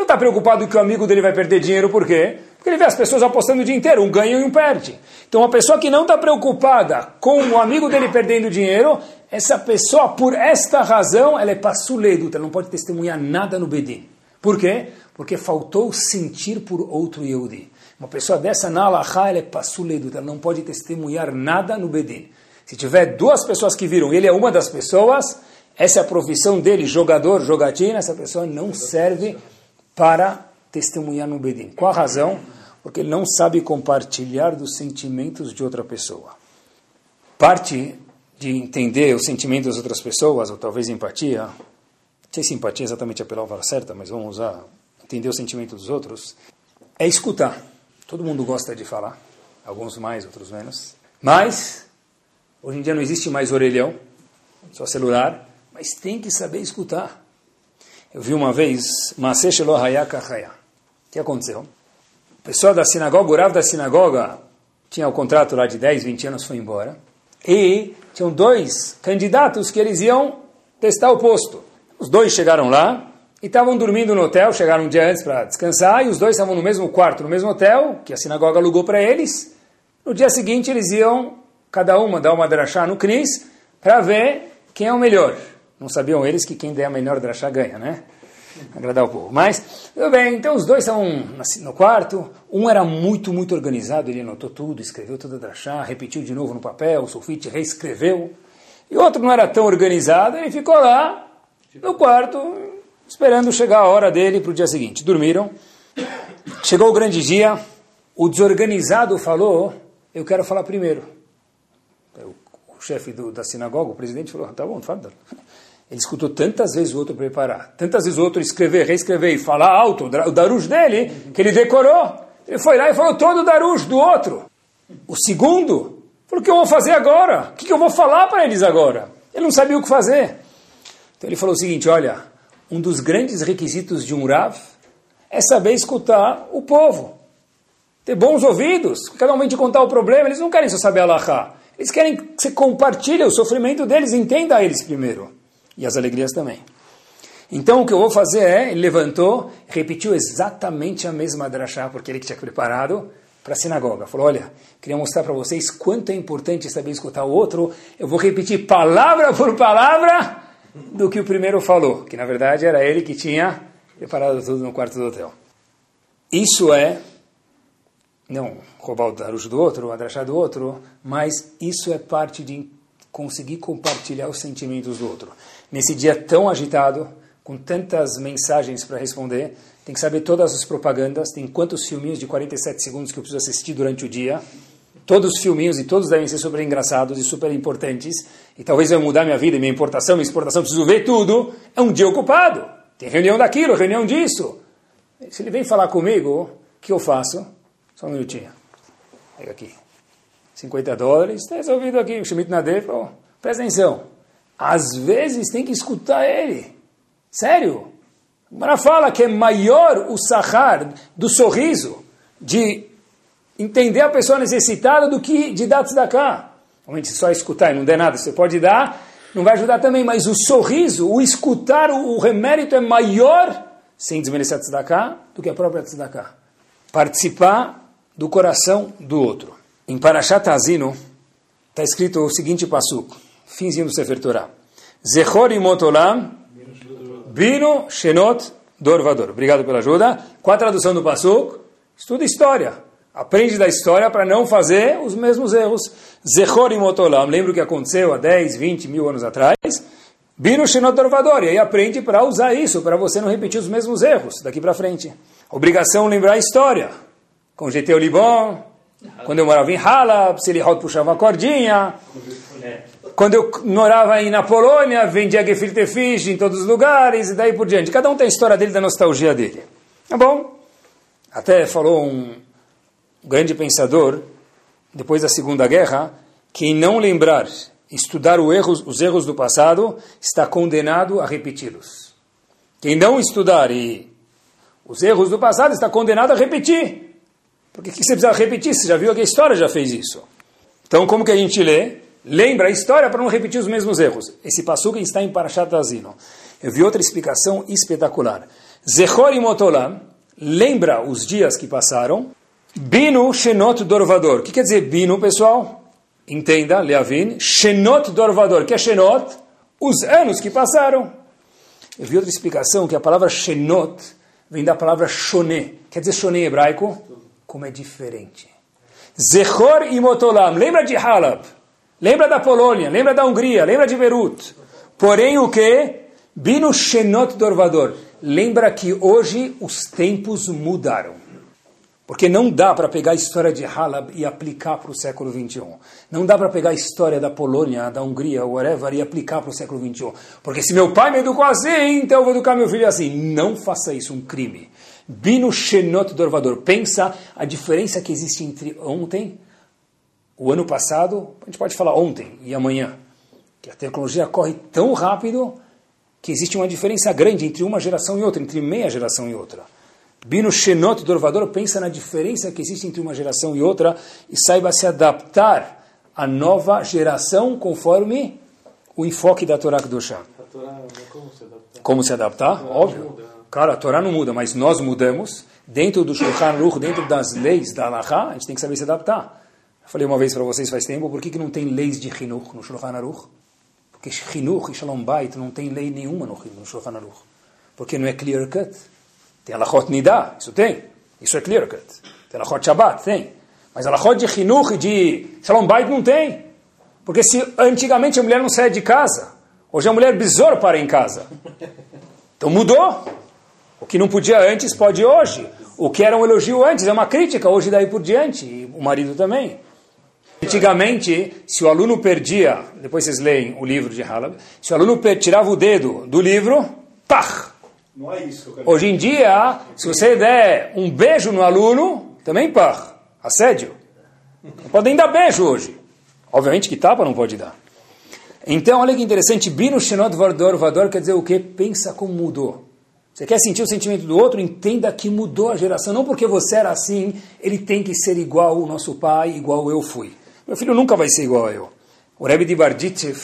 está preocupado que o amigo dele vai perder dinheiro, por quê? Porque ele vê as pessoas apostando o dia inteiro, um ganha e um perde. Então, uma pessoa que não está preocupada com o amigo dele perdendo dinheiro, essa pessoa, por esta razão, ela é passuleduta, ela não pode testemunhar nada no Bedin. Por quê? Porque faltou sentir por outro Yehudi. Uma pessoa dessa, na Alaha, ela é passuleduta, ela não pode testemunhar nada no Bedin. Se tiver duas pessoas que viram, ele é uma das pessoas, essa é a profissão dele, jogador, jogatina, essa pessoa não serve para testemunhar no Bedin. Qual a razão? Porque ele não sabe compartilhar dos sentimentos de outra pessoa. Parte de entender os sentimentos das outras pessoas, ou talvez empatia, não sei se empatia é exatamente a palavra certa, mas vamos usar, entender o sentimento dos outros, é escutar. Todo mundo gosta de falar, alguns mais, outros menos. Mas, hoje em dia não existe mais orelhão, só celular mas tem que saber escutar. Eu vi uma vez, Maseh O que aconteceu? Pessoal da sinagoga, o Rav da sinagoga, tinha o contrato lá de 10, 20 anos, foi embora. E tinham dois candidatos que eles iam testar o posto. Os dois chegaram lá e estavam dormindo no hotel, chegaram um dia antes para descansar, e os dois estavam no mesmo quarto, no mesmo hotel, que a sinagoga alugou para eles. No dia seguinte, eles iam, cada uma, dar uma drachá no CNIS, para ver quem é o melhor. Não sabiam eles que quem der a melhor drachá ganha, né? Agradar o povo. Mas, tudo bem, então os dois estavam no quarto. Um era muito, muito organizado, ele anotou tudo, escreveu toda a drachá, repetiu de novo no papel, o sulfite reescreveu. E outro não era tão organizado, ele ficou lá no quarto, esperando chegar a hora dele para o dia seguinte. Dormiram. Chegou o grande dia, o desorganizado falou: Eu quero falar primeiro. O chefe do, da sinagoga, o presidente, falou: Tá bom, fala. Ele escutou tantas vezes o outro preparar, tantas vezes o outro escrever, reescrever e falar alto o darush dele, que ele decorou. Ele foi lá e falou todo o darush do outro. O segundo falou: O que eu vou fazer agora? O que eu vou falar para eles agora? Ele não sabia o que fazer. Então ele falou o seguinte: Olha, um dos grandes requisitos de um Rav é saber escutar o povo. Ter bons ouvidos, cada um vem te contar o problema, eles não querem só saber Allahá. Eles querem que você compartilhe o sofrimento deles, entenda eles primeiro e as alegrias também. Então o que eu vou fazer é, ele levantou, repetiu exatamente a mesma drachá, porque ele que tinha preparado para a sinagoga. Falou, olha, queria mostrar para vocês quanto é importante saber escutar o outro. Eu vou repetir palavra por palavra do que o primeiro falou, que na verdade era ele que tinha preparado tudo no quarto do hotel. Isso é, não roubar o darujo do outro, a drachá do outro, mas isso é parte de conseguir compartilhar os sentimentos do outro. Nesse dia tão agitado, com tantas mensagens para responder, tem que saber todas as propagandas, tem quantos filminhos de 47 segundos que eu preciso assistir durante o dia. Todos os filminhos, e todos devem ser super engraçados e super importantes, e talvez vai mudar minha vida, minha importação, minha exportação, preciso ver tudo. É um dia ocupado. Tem reunião daquilo, reunião disso. Se ele vem falar comigo, o que eu faço? Só um minutinho. Pega aqui. 50 dólares, está resolvido aqui. O Schmidt Nadev, oh, presta atenção. Às vezes tem que escutar ele. Sério. Mara fala que é maior o sahar do sorriso, de entender a pessoa necessitada do que de dar tzedakah. Realmente, só escutar e não der nada, você pode dar, não vai ajudar também, mas o sorriso, o escutar, o, o remérito é maior, sem desmerecer a tzedakah, do que a própria tzedakah. Participar do coração do outro. Em Parashat Azino, está escrito o seguinte passuco, finzinho do Sefer Torah. Zechor imot olam, bino shenot Dorvador. Obrigado pela ajuda. Qual a tradução do Pasuk? Estuda história. Aprende da história para não fazer os mesmos erros. Zechor e Motolam. Lembra o que aconteceu há 10, 20 mil anos atrás? Bino Shenot Dorvador. E aí aprende para usar isso, para você não repetir os mesmos erros daqui para frente. Obrigação lembrar a história. Com GT Libon, quando eu morava em Halab, Selihot puxava a cordinha. Quando eu morava aí na Polônia, vendia gefilte fish em todos os lugares e daí por diante. Cada um tem a história dele, da nostalgia dele. Tá bom? Até falou um grande pensador, depois da Segunda Guerra, quem não lembrar, estudar erros, os erros do passado, está condenado a repeti-los. Quem não estudar e os erros do passado está condenado a repetir. Porque que você precisa repetir? Você já viu que a história já fez isso. Então, como que a gente lê? Lembra a história para não repetir os mesmos erros. Esse passuca está em Parashat Azino. Eu vi outra explicação espetacular. Zechor e Motolam, lembra os dias que passaram. Binu Shenot Dorvador. O que quer dizer Binu, pessoal? Entenda, Leavin. Shenot Dorvador. Que é Shenot? Os anos que passaram. Eu vi outra explicação que a palavra Shenot vem da palavra Shoné. Quer dizer Shoné em hebraico? como é diferente. Zechor e Motolam, lembra de Halab, lembra da Polônia, lembra da Hungria, lembra de Beirut. Porém, o que? Bino Shenot Dorvador. Lembra que hoje os tempos mudaram. Porque não dá para pegar a história de Halab e aplicar para o século 21. Não dá para pegar a história da Polônia, da Hungria, whatever, e aplicar para o século 21. Porque se meu pai me educou assim, então eu vou educar meu filho assim. Não faça isso, um crime. Bino Shenot Dorvador. Pensa a diferença que existe entre ontem, o ano passado, a gente pode falar ontem e amanhã. Que a tecnologia corre tão rápido que existe uma diferença grande entre uma geração e outra, entre meia geração e outra. Bino Shenot Dorvador pensa na diferença que existe entre uma geração e outra e saiba se adaptar à nova geração conforme o enfoque da Torá Kedoshá. Como se adaptar? Como se adaptar? Óbvio. Claro, a Torá não muda, mas nós mudamos. Dentro do Shulchan Aruch, dentro das leis da Alaha, a gente tem que saber se adaptar. Eu falei uma vez para vocês faz tempo, por que, que não tem leis de Hinuch no Shulchan Aruch? Porque Hinuch e Shalom Bait não tem lei nenhuma no, no Shulchan Aruch. Porque não é clear cut. Tem Alachot Nidá, isso tem. Isso é clear cut. Tem Alachot Shabbat, tem. Mas Alachot de Hinuch e de Shalom Bait não tem. Porque se antigamente a mulher não saia de casa, hoje a mulher besouro para em casa. Então mudou. O que não podia antes, pode hoje. O que era um elogio antes é uma crítica, hoje daí por diante. E o marido também. Antigamente, se o aluno perdia, depois vocês leem o livro de Halab, se o aluno tirava o dedo do livro, pá! Não é isso. Hoje em dia, se você der um beijo no aluno, também pá! Assédio. Não podem dar beijo hoje. Obviamente que tapa não pode dar. Então, olha que interessante. Bino Shenot Vardor, Vador quer dizer o quê? Pensa como mudou. Você quer sentir o sentimento do outro? Entenda que mudou a geração. Não porque você era assim, ele tem que ser igual o nosso pai, igual eu fui. Meu filho nunca vai ser igual a eu. O Rebbe de Barditchev,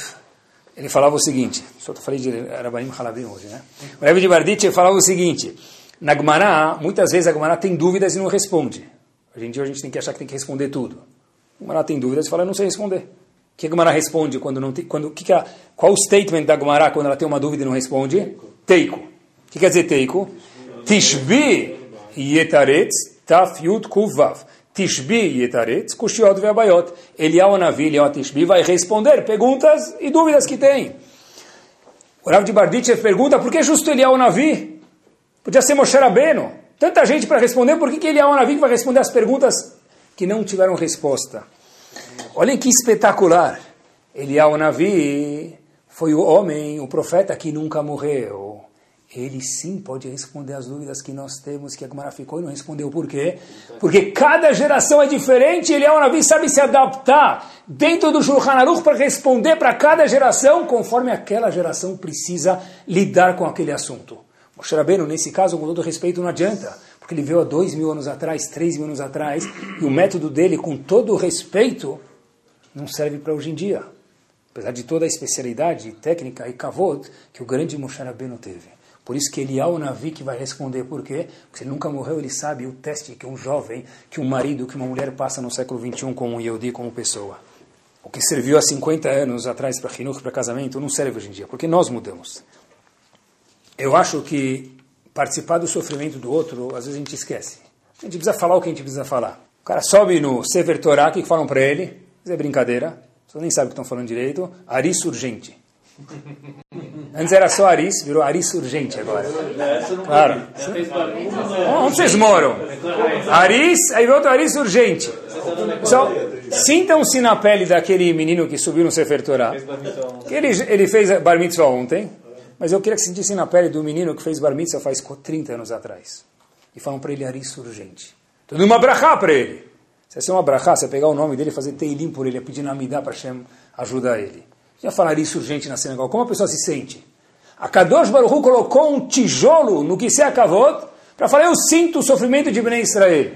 ele falava o seguinte, só falei de Arabanim Halabim hoje, né? O Rebbe de Barditchev falava o seguinte, na Gemara, muitas vezes a Gemara tem dúvidas e não responde. Hoje em dia a gente tem que achar que tem que responder tudo. A Gemara tem dúvidas e fala, eu não sei responder. O que a Gemara responde quando não tem, quando, que que a, qual o statement da Gemara quando ela tem uma dúvida e não responde? Teiko que quer dizer teiko? Tishbi yetaretz taf yud kuvav. Tishbi yetaretz kushiot ve'abayot. Eliyahu Navi, Eliyahu Tishbi, vai responder perguntas e dúvidas que tem. O Rav de Barditchev pergunta, por que justo Eliyahu Navi? Podia ser Moshe Rabbeinu. Tanta gente para responder, por que, que Eliyahu Navi vai responder as perguntas que não tiveram resposta? Olhem que espetacular. Eliyahu Navi foi o homem, o profeta que nunca morreu ele sim pode responder as dúvidas que nós temos, que a Gemara ficou e não respondeu. Por quê? Porque cada geração é diferente, ele é um Navi, sabe se adaptar dentro do Shulchan Aruch para responder para cada geração, conforme aquela geração precisa lidar com aquele assunto. Moshe Rabbeinu, nesse caso, com todo respeito, não adianta, porque ele veio há dois mil anos atrás, três mil anos atrás, e o método dele, com todo respeito, não serve para hoje em dia. Apesar de toda a especialidade técnica e kavod que o grande Moshe Rabbeinu teve. Por isso que ele é o Navi que vai responder por quê? Porque ele nunca morreu, ele sabe o teste que um jovem, que um marido, que uma mulher passa no século 21 como um Yehudi, como pessoa. O que serviu há 50 anos atrás para Hinuch, para casamento, não serve hoje em dia, porque nós mudamos. Eu acho que participar do sofrimento do outro, às vezes a gente esquece. A gente precisa falar o que a gente precisa falar. O cara sobe no Sefer Torah, o que falam para ele? Isso é brincadeira. Você nem sabe o que estão falando direito. Aris urgente. Antes era só Aris, virou Aris urgente agora. Claro. Onde vocês moram? Aris, aí volta Aris urgente. Só sintam-se na pele daquele menino que subiu no Sefer Torah. Ele, ele fez bar mitzvah ontem, mas eu queria que sentissem na pele do menino que fez bar mitzvah faz 30 anos atrás. E falam para ele Aris urgente. Tudo uma brachá para ele. Se é uma brachá, você pegar o nome dele e fazer teilim por ele, pedir namidá para Hashem ajudar ele. Já falaria isso urgente na sinagoga. Como a pessoa se sente? A Kadosh Baruch Hu colocou um tijolo no que se acabou para falar, eu sinto o sofrimento de Bnei Israel.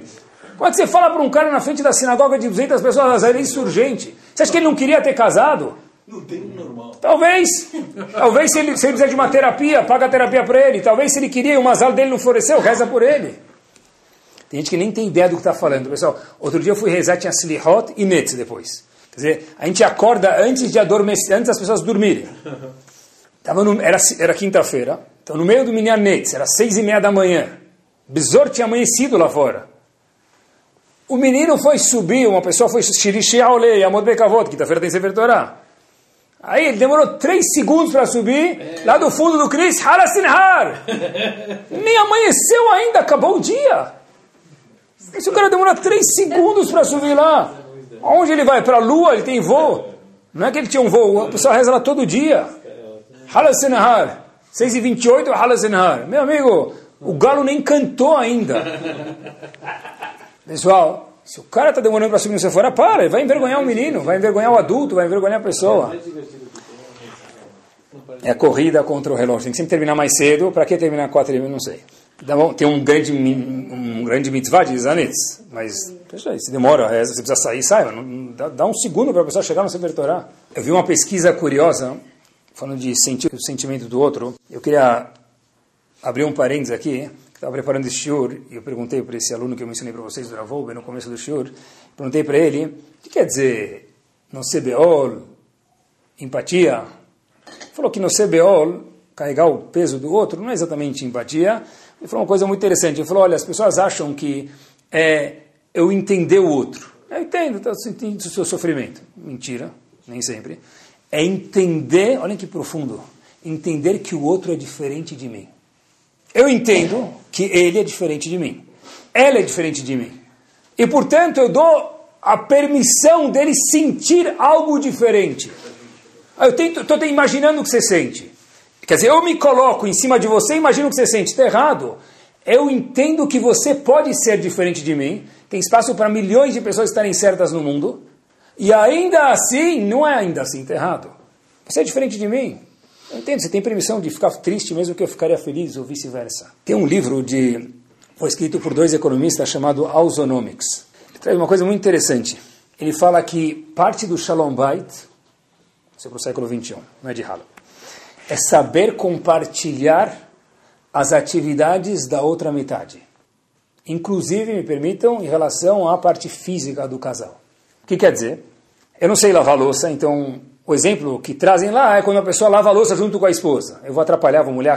Quando você fala para um cara na frente da sinagoga de 200 pessoas, é isso urgente. Você acha que ele não queria ter casado? Não tem normal. Talvez. Talvez se ele, se ele de uma terapia, paga a terapia para ele. Talvez se ele queria e o mazal dele não floresceu, reza por ele. Tem gente que nem tem ideia do que está falando. Pessoal, outro dia eu fui rezar, tinha Slihot e Netz depois. Quer dizer, a gente acorda antes de adormecer, antes das pessoas dormirem. Tava no, era era quinta-feira, então no meio do Minyan Netz, era seis e meia da manhã. Besor tinha amanhecido lá fora. O menino foi subir, uma pessoa foi Shirishi Aole, Amod Bekavot, quinta-feira tem Sefer Torah. Aí ele demorou três segundos para subir, é. lá do fundo do Cris, Harasinhar. Nem amanheceu ainda, acabou o dia. Esse cara demora três segundos para subir lá. Onde ele vai? Para a lua? Ele tem voo? Não é que ele tinha um voo, a pessoa reza lá todo dia. Halasenahar. 6 e 28 Halasenahar. Meu amigo, o galo nem cantou ainda. Pessoal, se o cara está demorando para subir no Sephora, para, ele vai envergonhar o menino, vai envergonhar o adulto, vai envergonhar a pessoa. É a corrida contra o relógio. Tem que sempre terminar mais cedo. Para que terminar quatro e meia? Não sei. Tem um grande, um grande mitzvah de Zanetz, mas se demora, você precisa sair, sai. Dá, dá um segundo para a pessoa chegar no Sefer Torah. Eu vi uma pesquisa curiosa, falando de sentir o sentimento do outro. Eu queria abrir um parênteses aqui, estava preparando esse shiur, e eu perguntei para esse aluno que eu mencionei para vocês, do Ravolbe, no começo do shiur, perguntei para ele, o que quer dizer no CBOL, empatia? Falou que no CBOL, carregar o peso do outro não é exatamente empatia, ele falou uma coisa muito interessante. Ele falou: olha, as pessoas acham que é eu entender o outro. Eu entendo, estou sentindo o seu sofrimento. Mentira, nem sempre. É entender, olhem que profundo, entender que o outro é diferente de mim. Eu entendo que ele é diferente de mim. Ela é diferente de mim. E, portanto, eu dou a permissão dele sentir algo diferente. Eu estou imaginando o que você sente. Quer dizer, eu me coloco em cima de você imagino que você sente. Está errado. Eu entendo que você pode ser diferente de mim. Tem espaço para milhões de pessoas estarem certas no mundo. E ainda assim, não é ainda assim, está errado. Você é diferente de mim. Eu entendo, você tem permissão de ficar triste mesmo que eu ficaria feliz ou vice-versa. Tem um livro de foi escrito por dois economistas chamado Ausonomics. Ele traz uma coisa muito interessante. Ele fala que parte do Shalom Bait, isso é para o século XXI, não é de Halo é saber compartilhar as atividades da outra metade. Inclusive, me permitam, em relação à parte física do casal. O que quer dizer? Eu não sei lavar louça, então o exemplo que trazem lá é quando a pessoa lava a louça junto com a esposa. Eu vou atrapalhar, a mulher,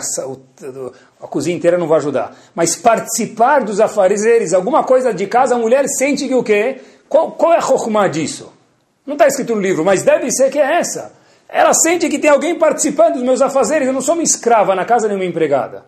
a cozinha inteira não vai ajudar. Mas participar dos afazeres, alguma coisa de casa, a mulher sente que o quê? Qual, qual é a rokhmah disso? Não está escrito no livro, mas deve ser que é essa. Ela sente que tem alguém participando dos meus afazeres. Eu não sou uma escrava na casa nem uma empregada.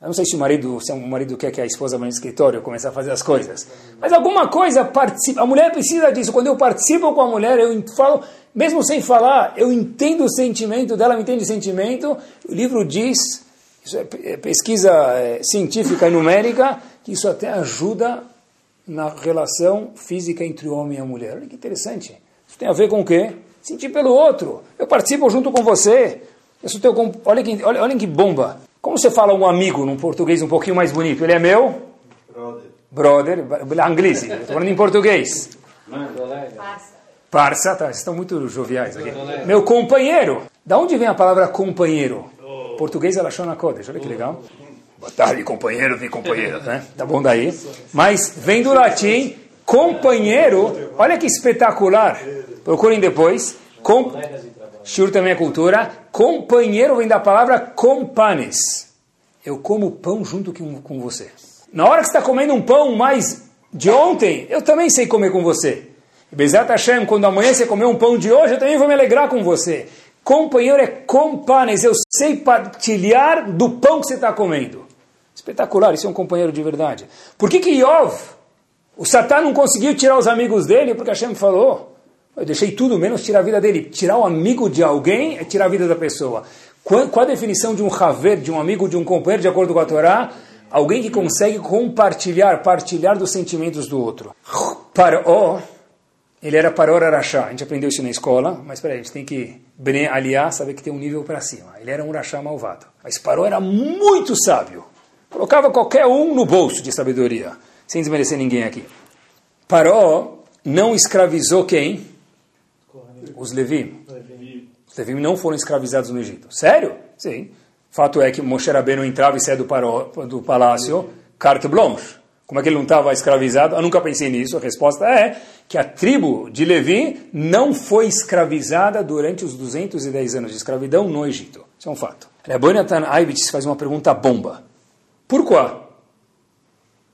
Eu não sei se o marido, se o marido quer que a esposa vá no escritório comece a fazer as coisas. Mas alguma coisa participa. A mulher precisa disso. Quando eu participo com a mulher, eu falo, mesmo sem falar, eu entendo o sentimento dela, me entende o sentimento. O livro diz, isso é, é pesquisa é, científica e numérica, que isso até ajuda na relação física entre o homem e a mulher. Olha que interessante. Isso tem a ver com o quê? Sentir pelo outro. Eu participo junto com você. Eu sou teu, olha, que, olha, olha que bomba. Como você fala um amigo num português um pouquinho mais bonito? Ele é meu? Brother. Brother, inglês. Estou falando em português. Parça. Parça, tá, vocês estão muito joviais aqui. Meu companheiro. Da onde vem a palavra companheiro? Português é Lashon HaKodesh, olha que legal. Boa tarde, companheiro e companheira, né? Tá bom daí? Mas vem do latim, companheiro, olha que espetacular. Procurem depois. Com... Shur também é cultura. Companheiro vem da palavra companes. eu como pão junto com, você. Na hora que você está comendo um pão mais de ontem, eu também sei comer com você. Bezat Hashem, quando amanhã você comer um pão de hoje, eu também vou me alegrar com você. Companheiro é companes, eu sei partilhar do pão que você está comendo. Espetacular, isso é um companheiro de verdade. Por que que Yov, o Satã não conseguiu tirar os amigos dele? Porque Hashem falou, eu deixei tudo menos tirar a vida dele. Tirar o amigo de alguém é tirar a vida da pessoa. Qual, qual a definição de um haver, de um amigo, de um companheiro, de acordo com a Torá? Alguém que consegue compartilhar, partilhar dos sentimentos do outro. Paró, ele era Paró Arachá. A gente aprendeu isso na escola, mas peraí, a gente tem que aliar, saber que tem um nível para cima. Ele era um Rachá malvado. Mas Paró era muito sábio. Colocava qualquer um no bolso de sabedoria, sem desmerecer ninguém aqui. Paró não escravizou quem? Os Levi. Os Levi não foram escravizados no Egito. Sério? Sim. Fato é que Moshe Rabbeinu entrava e saía do, paró, do palácio, carte blanche. Como é que ele não estava escravizado? Eu nunca pensei nisso. A resposta é que a tribo de Levi não foi escravizada durante os 210 anos de escravidão no Egito. Isso é um fato. Rebonatan Aibitz faz uma pergunta bomba. Por quê?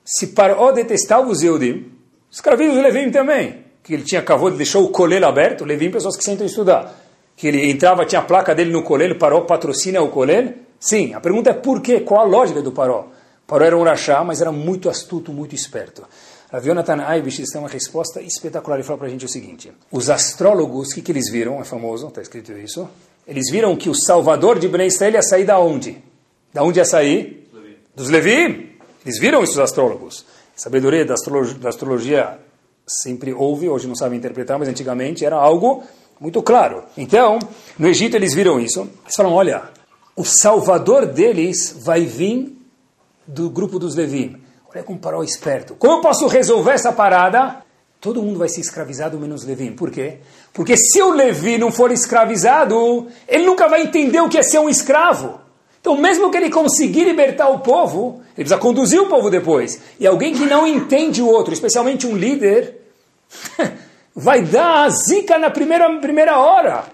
Se Paró detestava os Eudim, escraviza os Levim também. Que ele tinha acabou de deixar o colelo aberto, Levim pessoas que sentam estudar. Que ele entrava, tinha a placa dele no colelo, Paró patrocina o colelo. Sim, a pergunta é por quê? Qual a lógica do Paró? Paró era um rachá, mas era muito astuto, muito esperto. A Jonathan Aibish tem uma resposta espetacular. Ele fala para a gente o seguinte: os astrólogos, o que, que eles viram? É famoso, está escrito isso. Eles viram que o salvador de Bnei Israel ia sair da onde? Da onde ia sair? Levi. Dos Levi. Eles viram isso, os astrólogos. A sabedoria da astrologia, da astrologia sempre houve, hoje não sabem interpretar, mas antigamente era algo muito claro. Então, no Egito eles viram isso. Eles falam: olha, o salvador deles vai vir do grupo dos Levi. Olha como parou esperto. Como eu posso resolver essa parada? Todo mundo vai ser escravizado menos Levi. Por quê? Porque se o Levi não for escravizado, ele nunca vai entender o que é ser um escravo. Então, mesmo que ele conseguir libertar o povo, ele precisa conduzir o povo depois. E alguém que não entende o outro, especialmente um líder, vai dar a zica na primeira, primeira hora.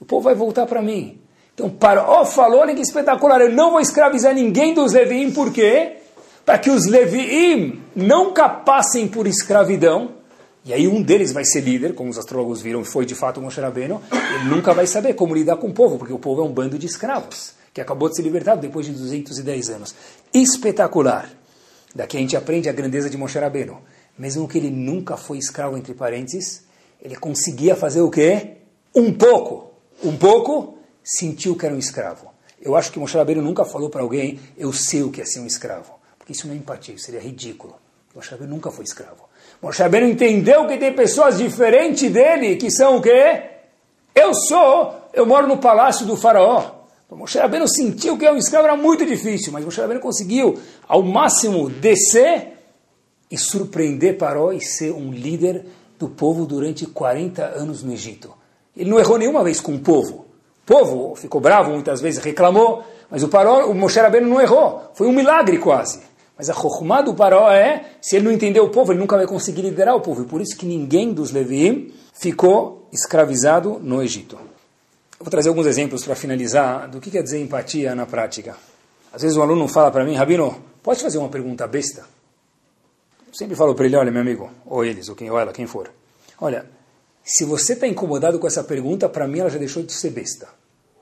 O povo vai voltar para mim. Então, Paró falou, olha que espetacular, eu não vou escravizar ninguém dos Leviim, por quê? Para que os Leviim não capassem por escravidão, e aí um deles vai ser líder, como os astrólogos viram, foi de fato Moshe Rabbeinu, ele nunca vai saber como lidar com o povo, porque o povo é um bando de escravos, que acabou de ser libertado depois de 210 anos. Espetacular! Daqui a gente aprende a grandeza de Moshe Rabbeinu. Mesmo que ele nunca foi escravo, entre parênteses, ele conseguia fazer o quê? Um pouco. Um pouco sentiu que era um escravo. Eu acho que Moshe Rabbeinu nunca falou para alguém, eu sei o que é ser um escravo. Porque isso não é empatia, seria ridículo. Moshe Rabbeinu nunca foi escravo. Moshe Rabbeinu entendeu que tem pessoas diferentes dele, que são o quê? Eu sou, eu moro no palácio do faraó. Então, Moshe Rabbeinu sentiu que é um escravo, era muito difícil, mas Moshe Rabbeinu conseguiu, ao máximo, descer e surpreender Paró e ser um líder do povo durante 40 anos no Egito. Ele não errou nenhuma vez com o povo povo ficou bravo muitas vezes, reclamou, mas o Paró, o Moshe Rabbeinu não errou, foi um milagre quase. Mas a chokhmah do Paró é, se ele não entender o povo, ele nunca vai conseguir liderar o povo. E por isso que ninguém dos Leviim ficou escravizado no Egito. Eu vou trazer alguns exemplos para finalizar do que quer dizer empatia na prática. Às vezes um aluno fala para mim, Rabino, pode fazer uma pergunta besta? Sempre falo para ele, olha meu amigo, ou eles, ou quem ou ela, quem for. Olha, se você está incomodado com essa pergunta, para mim ela já deixou de ser besta.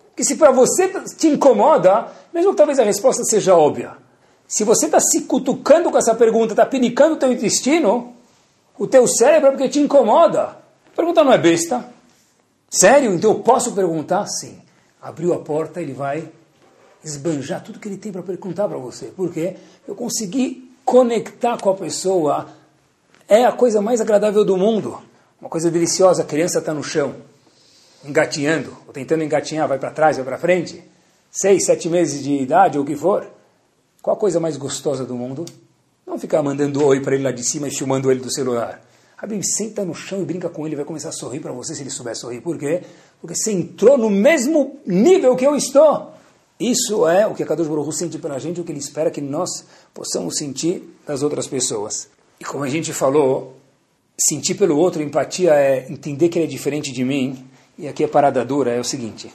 Porque se para você te incomoda, mesmo que talvez a resposta seja óbvia, se você está se cutucando com essa pergunta, está pinicando o teu intestino, o teu cérebro é porque te incomoda. A pergunta não é besta. Sério? Então eu posso perguntar? Sim. Abriu a porta, ele vai esbanjar tudo que ele tem para perguntar para você. Por quê? Eu consegui conectar com a pessoa. É a coisa mais agradável do mundo. Uma coisa deliciosa, a criança está no chão, engatinhando, ou tentando engatinhar, vai para trás, vai para frente, seis, sete meses de idade, ou o que for. Qual a coisa mais gostosa do mundo? Não ficar mandando oi para ele lá de cima e filmando ele do celular. Habib, senta no chão e brinca com ele, vai começar a sorrir para você se ele souber sorrir. Por quê? Porque você entrou no mesmo nível que eu estou. Isso é o que a Kadosh Baruch sente pela gente, o que ele espera que nós possamos sentir das outras pessoas. E como a gente falou, sentir pelo outro, empatia é entender que ele é diferente de mim. E aqui a parada dura é o seguinte: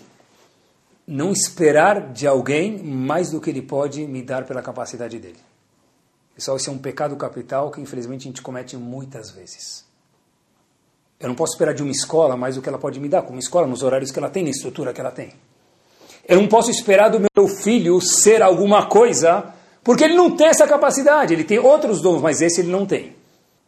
não esperar de alguém mais do que ele pode me dar pela capacidade dele. Pessoal, esse é um pecado capital que infelizmente a gente comete muitas vezes. Eu não posso esperar de uma escola mais do que ela pode me dar, como escola, nos horários que ela tem, na estrutura que ela tem. Eu não posso esperar do meu filho ser alguma coisa, porque ele não tem essa capacidade. Ele tem outros dons, mas esse ele não tem.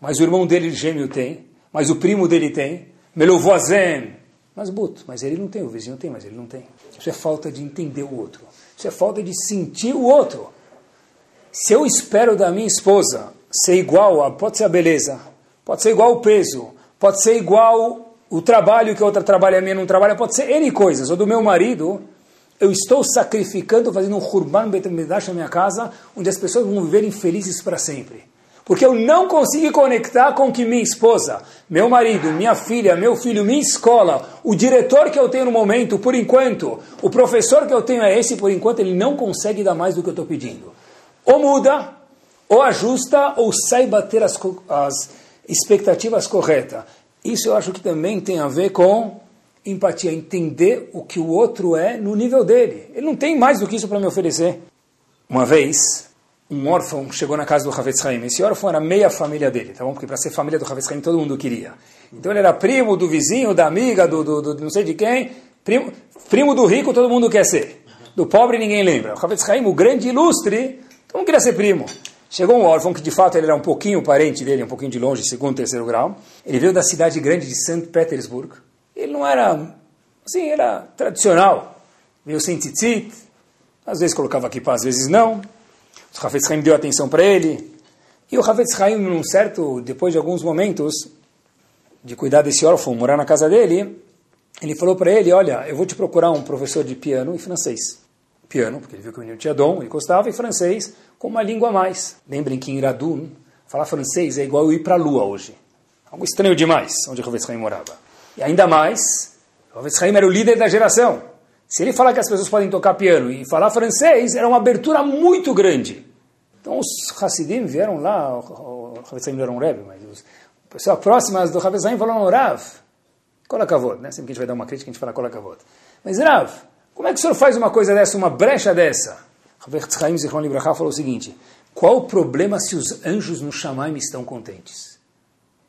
Mas o irmão dele gêmeo tem, mas o primo dele tem, voisin, mas buto, mas ele não tem, o vizinho tem, mas ele não tem. Isso é falta de entender o outro. Isso é falta de sentir o outro. Se eu espero da minha esposa ser igual, a, pode ser a beleza, pode ser igual o peso, pode ser igual o trabalho que outra trabalha, a minha não trabalha, pode ser N coisas, ou do meu marido, eu estou sacrificando, fazendo um Hurban na minha casa, onde as pessoas vão viver infelizes para sempre. Porque eu não consegui conectar com que minha esposa, meu marido, minha filha, meu filho, minha escola, o diretor que eu tenho no momento, por enquanto, o professor que eu tenho é esse, por enquanto, ele não consegue dar mais do que eu estou pedindo. Ou muda, ou ajusta, ou sai bater as, as expectativas corretas. Isso eu acho que também tem a ver com empatia, entender o que o outro é no nível dele. Ele não tem mais do que isso para me oferecer. Uma vez, um órfão chegou na casa do Havetz Haim. Esse órfão era meia família dele, tá bom? Porque para ser família do Havetz Haim todo mundo queria. Então ele era primo do vizinho, da amiga, do, do, do não sei de quem. Primo, primo do rico todo mundo quer ser. Do pobre ninguém lembra. O Havetz Haim, o grande ilustre, todo mundo queria ser primo. Chegou um órfão que de fato ele era um pouquinho parente dele, um pouquinho de longe, segundo, terceiro grau. Ele veio da cidade grande de St. Petersburg. Ele não era, assim, era tradicional. Veio sem tzitzit, às vezes colocava aqui às vezes não. O Hafetz Haim deu atenção para ele. E o Hafetz Haim, num certo, depois de alguns momentos de cuidar desse órfão, morar na casa dele, ele falou para ele, olha, eu vou te procurar um professor de piano e francês. Piano, porque ele viu que o menino tinha dom, ele gostava, e francês com uma língua a mais. Lembrem que em Iradun, falar francês é igual eu ir para a lua hoje. Algo estranho demais, onde o Hafetz Haim morava. E ainda mais, o Haim era o líder da geração. Se ele falar que as pessoas podem tocar piano e falar francês, era uma abertura muito grande. Então os Hassidim vieram lá, o não era um Rebbe, mas os pessoas próximas do Havetzim falaram, Rav, Kolakavod, né? Sempre que a gente vai dar uma crítica, a gente fala Kolakavod. Mas Rav, como é que o senhor faz uma coisa dessa, uma brecha dessa? Havetzim Zichron Libraha falou o seguinte, qual o problema se os anjos no Shamaim estão contentes?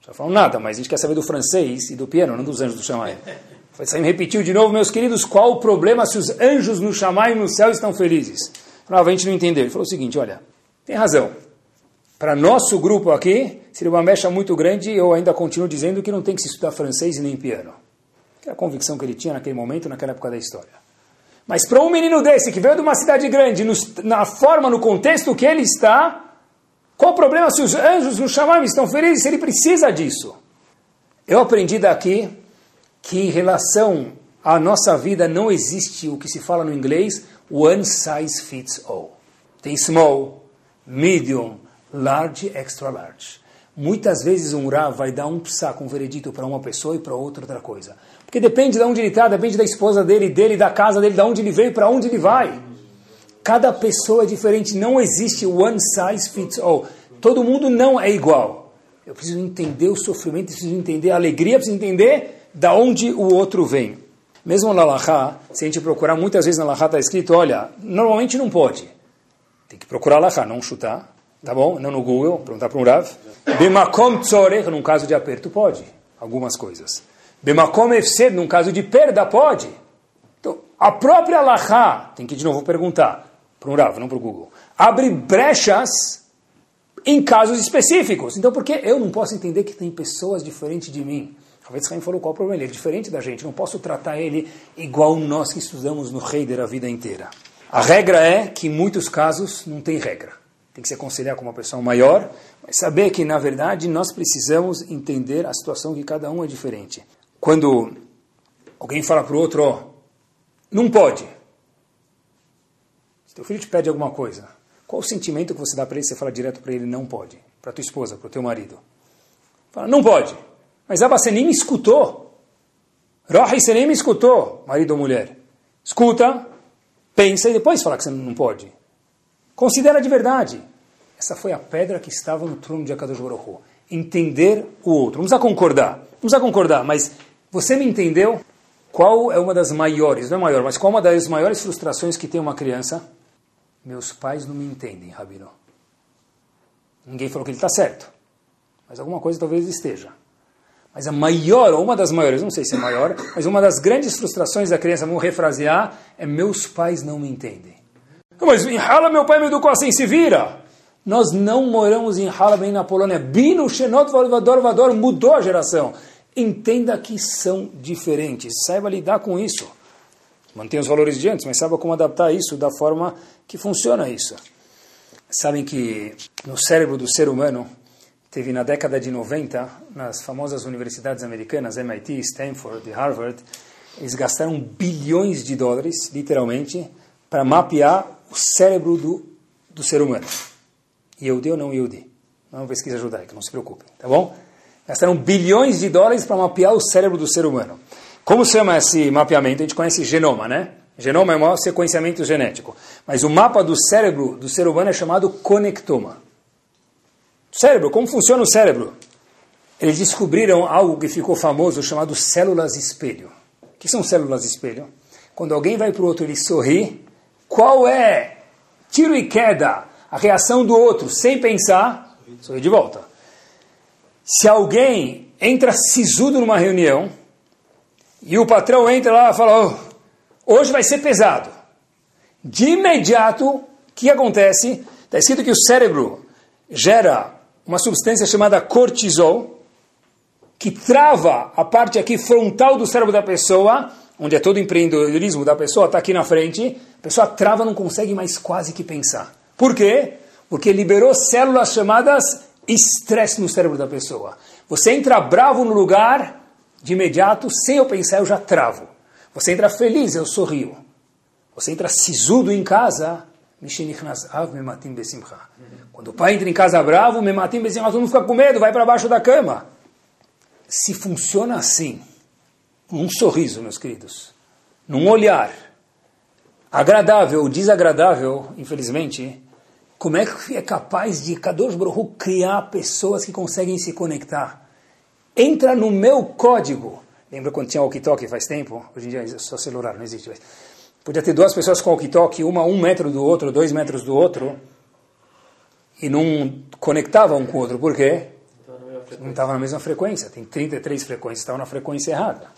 Já falam nada, mas a gente quer saber do francês e do piano, não dos anjos do Shamaim. Havetzim repetiu de novo, meus queridos, qual o problema se os anjos no Shamaim no céu estão felizes? Não, a gente não entendeu. Ele falou o seguinte, olha, tem razão. Para nosso grupo aqui, seria uma mecha muito grande, eu ainda continuo dizendo que não tem que se estudar francês e nem piano. Que é a convicção que ele tinha naquele momento, naquela época da história. Mas para um menino desse, que veio de uma cidade grande, na forma, no contexto que ele está, qual o problema se os anjos no Shamam estão felizes, se ele precisa disso? Eu aprendi daqui que em relação à nossa vida não existe o que se fala no inglês one size fits all. Tem small, medium, large, extra large. Muitas vezes um Rav vai dar um saco, um veredito para uma pessoa e para outra outra coisa. Porque depende de onde ele está, depende da esposa dele, dele, da casa dele, de onde ele veio, para onde ele vai. Cada pessoa é diferente, não existe one size fits all. Todo mundo não é igual. Eu preciso entender o sofrimento, preciso entender a alegria, preciso entender da onde o outro vem. Mesmo na Lahá, se a gente procurar, muitas vezes na Lahá está escrito, olha, normalmente não pode. Tem que procurar lá, não chutar, tá bom? Não no Google, perguntar para um Rav. Bemakom tzorech, num caso de aperto, pode. Algumas coisas. Bemakom efsed, num caso de perda, pode. Então, a própria Lahá, tem que de novo perguntar, para um Rav, não para o Google, abre brechas em casos específicos. Então, por que eu não posso entender que tem pessoas diferentes de mim? Talvez Haim falou qual o problema, ele é diferente da gente, não posso tratar ele igual nós que estudamos no Heider a vida inteira. A regra é que em muitos casos não tem regra. Tem que se aconselhar com uma pessoa maior, mas saber que, na verdade, nós precisamos entender a situação que cada um é diferente. Quando alguém fala para o outro, ó, não pode. Teu filho te pede alguma coisa, qual o sentimento que você dá para ele? Você fala direto para ele, não pode. Para tua esposa, para o teu marido. Fala, não pode. Mas Abba, você nem me escutou. Rohi, você nem me escutou, marido ou mulher. Escuta, pensa e depois fala que você não pode. Considera de verdade. Essa foi a pedra que estava no trono de Akadosh Baruch. Entender o outro. Não precisa concordar. Não precisa concordar, mas você me entendeu? Qual é uma das maiores, não é maior, mas qual é uma das maiores frustrações que tem uma criança? Meus pais não me entendem, Rabino. Ninguém falou que ele está certo, mas alguma coisa talvez esteja. Mas a maior, ou uma das maiores, não sei se é maior, mas uma das grandes frustrações da criança, vamos refrasear, é meus pais não me entendem. Mas em Hala meu pai me educou assim, se vira. Nós não moramos em Hala, bem na Polônia. Bino, Xenot, Vador, Vador, mudou a geração. Entenda que são diferentes. Saiba lidar com isso. Mantenha os valores de antes, mas saiba como adaptar isso da forma que funciona isso. Sabem que no cérebro do ser humano teve na década de 90, nas famosas universidades americanas, MIT, Stanford e Harvard, eles gastaram bilhões de dólares, literalmente, para mapear o cérebro do, do ser humano. Yehudi ou não Yehudi? Não é uma pesquisa judaica, não se preocupe, tá bom? Gastaram bilhões de dólares para mapear o cérebro do ser humano. Como se chama esse mapeamento? A gente conhece genoma, né? Genoma é o maior sequenciamento genético. Mas o mapa do cérebro do ser humano é chamado conectoma. Cérebro, como funciona o cérebro? Eles descobriram algo que ficou famoso chamado células espelho. O que são células espelho? Quando alguém vai para o outro ele sorri, qual é, tiro e queda, a reação do outro sem pensar? Sorri de volta. Se alguém entra sisudo numa reunião e o patrão entra lá e fala: oh, hoje vai ser pesado. De imediato, o que acontece? Está escrito que o cérebro gera uma substância chamada cortisol, que trava a parte aqui frontal do cérebro da pessoa, onde é todo o empreendedorismo da pessoa, está aqui na frente, a pessoa trava, não consegue mais quase que pensar. Por quê? Porque liberou células chamadas estresse no cérebro da pessoa. Você entra bravo no lugar, de imediato, sem eu pensar, eu já travo. Você entra feliz, eu sorrio. Você entra sisudo em casa, quando o pai entra em casa bravo, todo mundo fica com medo, vai para baixo da cama. Se funciona assim, num sorriso, meus queridos, num olhar, agradável ou desagradável, infelizmente, como é que é capaz de Kadosh Baruch criar pessoas que conseguem se conectar? Entra no meu código. Lembra quando tinha walkie-talkie faz tempo? Hoje em dia é só celular, não existe. Podia ter duas pessoas com walkie-talkie, uma um metro do outro, dois metros do outro, e não conectavam um com o outro. Por quê? Não estava na mesma frequência. Tem 33 frequências, estavam na frequência errada.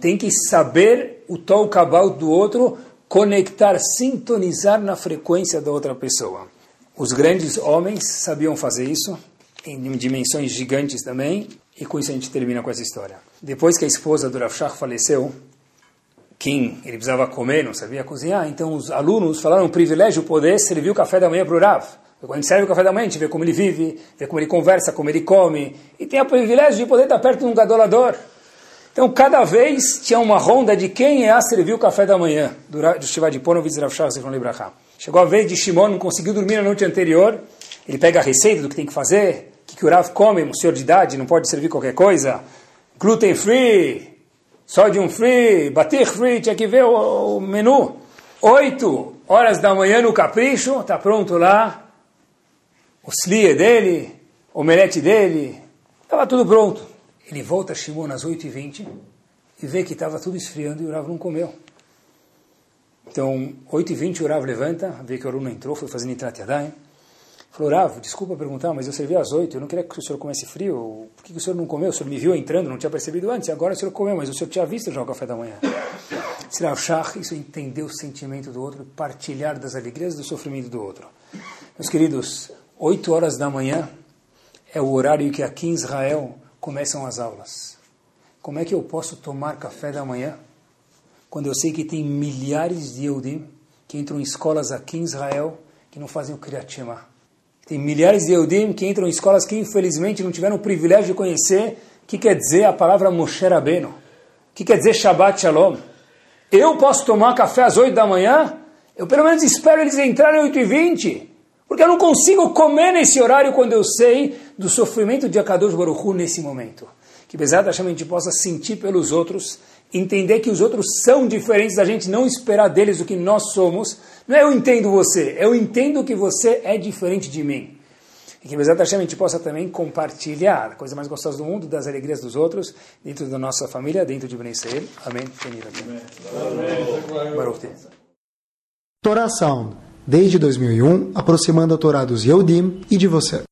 Tem que saber o tom cabal do outro, conectar, sintonizar na frequência da outra pessoa. Os grandes homens sabiam fazer isso, em dimensões gigantes também, e com isso a gente termina com essa história. Depois que a esposa do Rav Shach faleceu, Kim, ele precisava comer, não sabia cozinhar, então os alunos falaram o privilégio poder servir o café da manhã para o Rav. Quando a gente serve o café da manhã, a gente vê como ele vive, vê como ele conversa, como ele come, e tem o privilégio de poder estar perto de um gadolador. Então, cada vez tinha uma ronda de quem é a servir o café da manhã, do Shiva de Ponovitz Rav Shach Libraha. Chegou a vez de Shimon, não conseguiu dormir na noite anterior. Ele pega a receita do que tem que fazer, que o Rav come, um senhor de idade, não pode servir qualquer coisa. Gluten free, sodium free, batir free, tinha que ver o, o menu. Oito horas da manhã no capricho, está pronto lá. O slie dele, o omelete dele, estava tudo pronto. Ele volta a Shimon às 8h20 e vê que estava tudo esfriando e o Rav não comeu. Então, 8h20 o Rav levanta, vê que o aluno entrou, foi fazendo Nitrat Yadayim. Falou, desculpa perguntar, mas eu servi às 8, eu não queria que o senhor comesse frio. Por que o senhor não comeu? O senhor me viu entrando, não tinha percebido antes, agora o senhor comeu, mas o senhor tinha visto já o café da manhã. Esse Rav Shach, isso é entender o sentimento do outro, partilhar das alegrias e do sofrimento do outro. Meus queridos, 8 horas da manhã é o horário que aqui em Israel começam as aulas. Como é que eu posso tomar café da manhã? quando eu sei que tem milhares de Eudim que entram em escolas aqui em Israel que não fazem o Kriyat Shema. Tem milhares de Eudim que entram em escolas que infelizmente não tiveram o privilégio de conhecer o que quer dizer a palavra Moshe Rabbeinu, o que quer dizer Shabbat Shalom. Eu posso tomar café às 8 da manhã? Eu pelo menos espero eles entrarem às 8 e 20 porque eu não consigo comer nesse horário quando eu sei do sofrimento de Akadosh Baruch Hu nesse momento. Que, apesar da a gente possa sentir pelos outros entender que os outros são diferentes, a gente não esperar deles o que nós somos. Não é eu entendo você, eu entendo que você é diferente de mim. e que Bezat Hashem a gente possa também compartilhar a coisa mais gostosa do mundo, das alegrias dos outros, dentro da nossa família, dentro de Bnei Israel. Amém. Baruch Torá Sound, desde 2001, aproximando a Torá dos Yehudim e de você.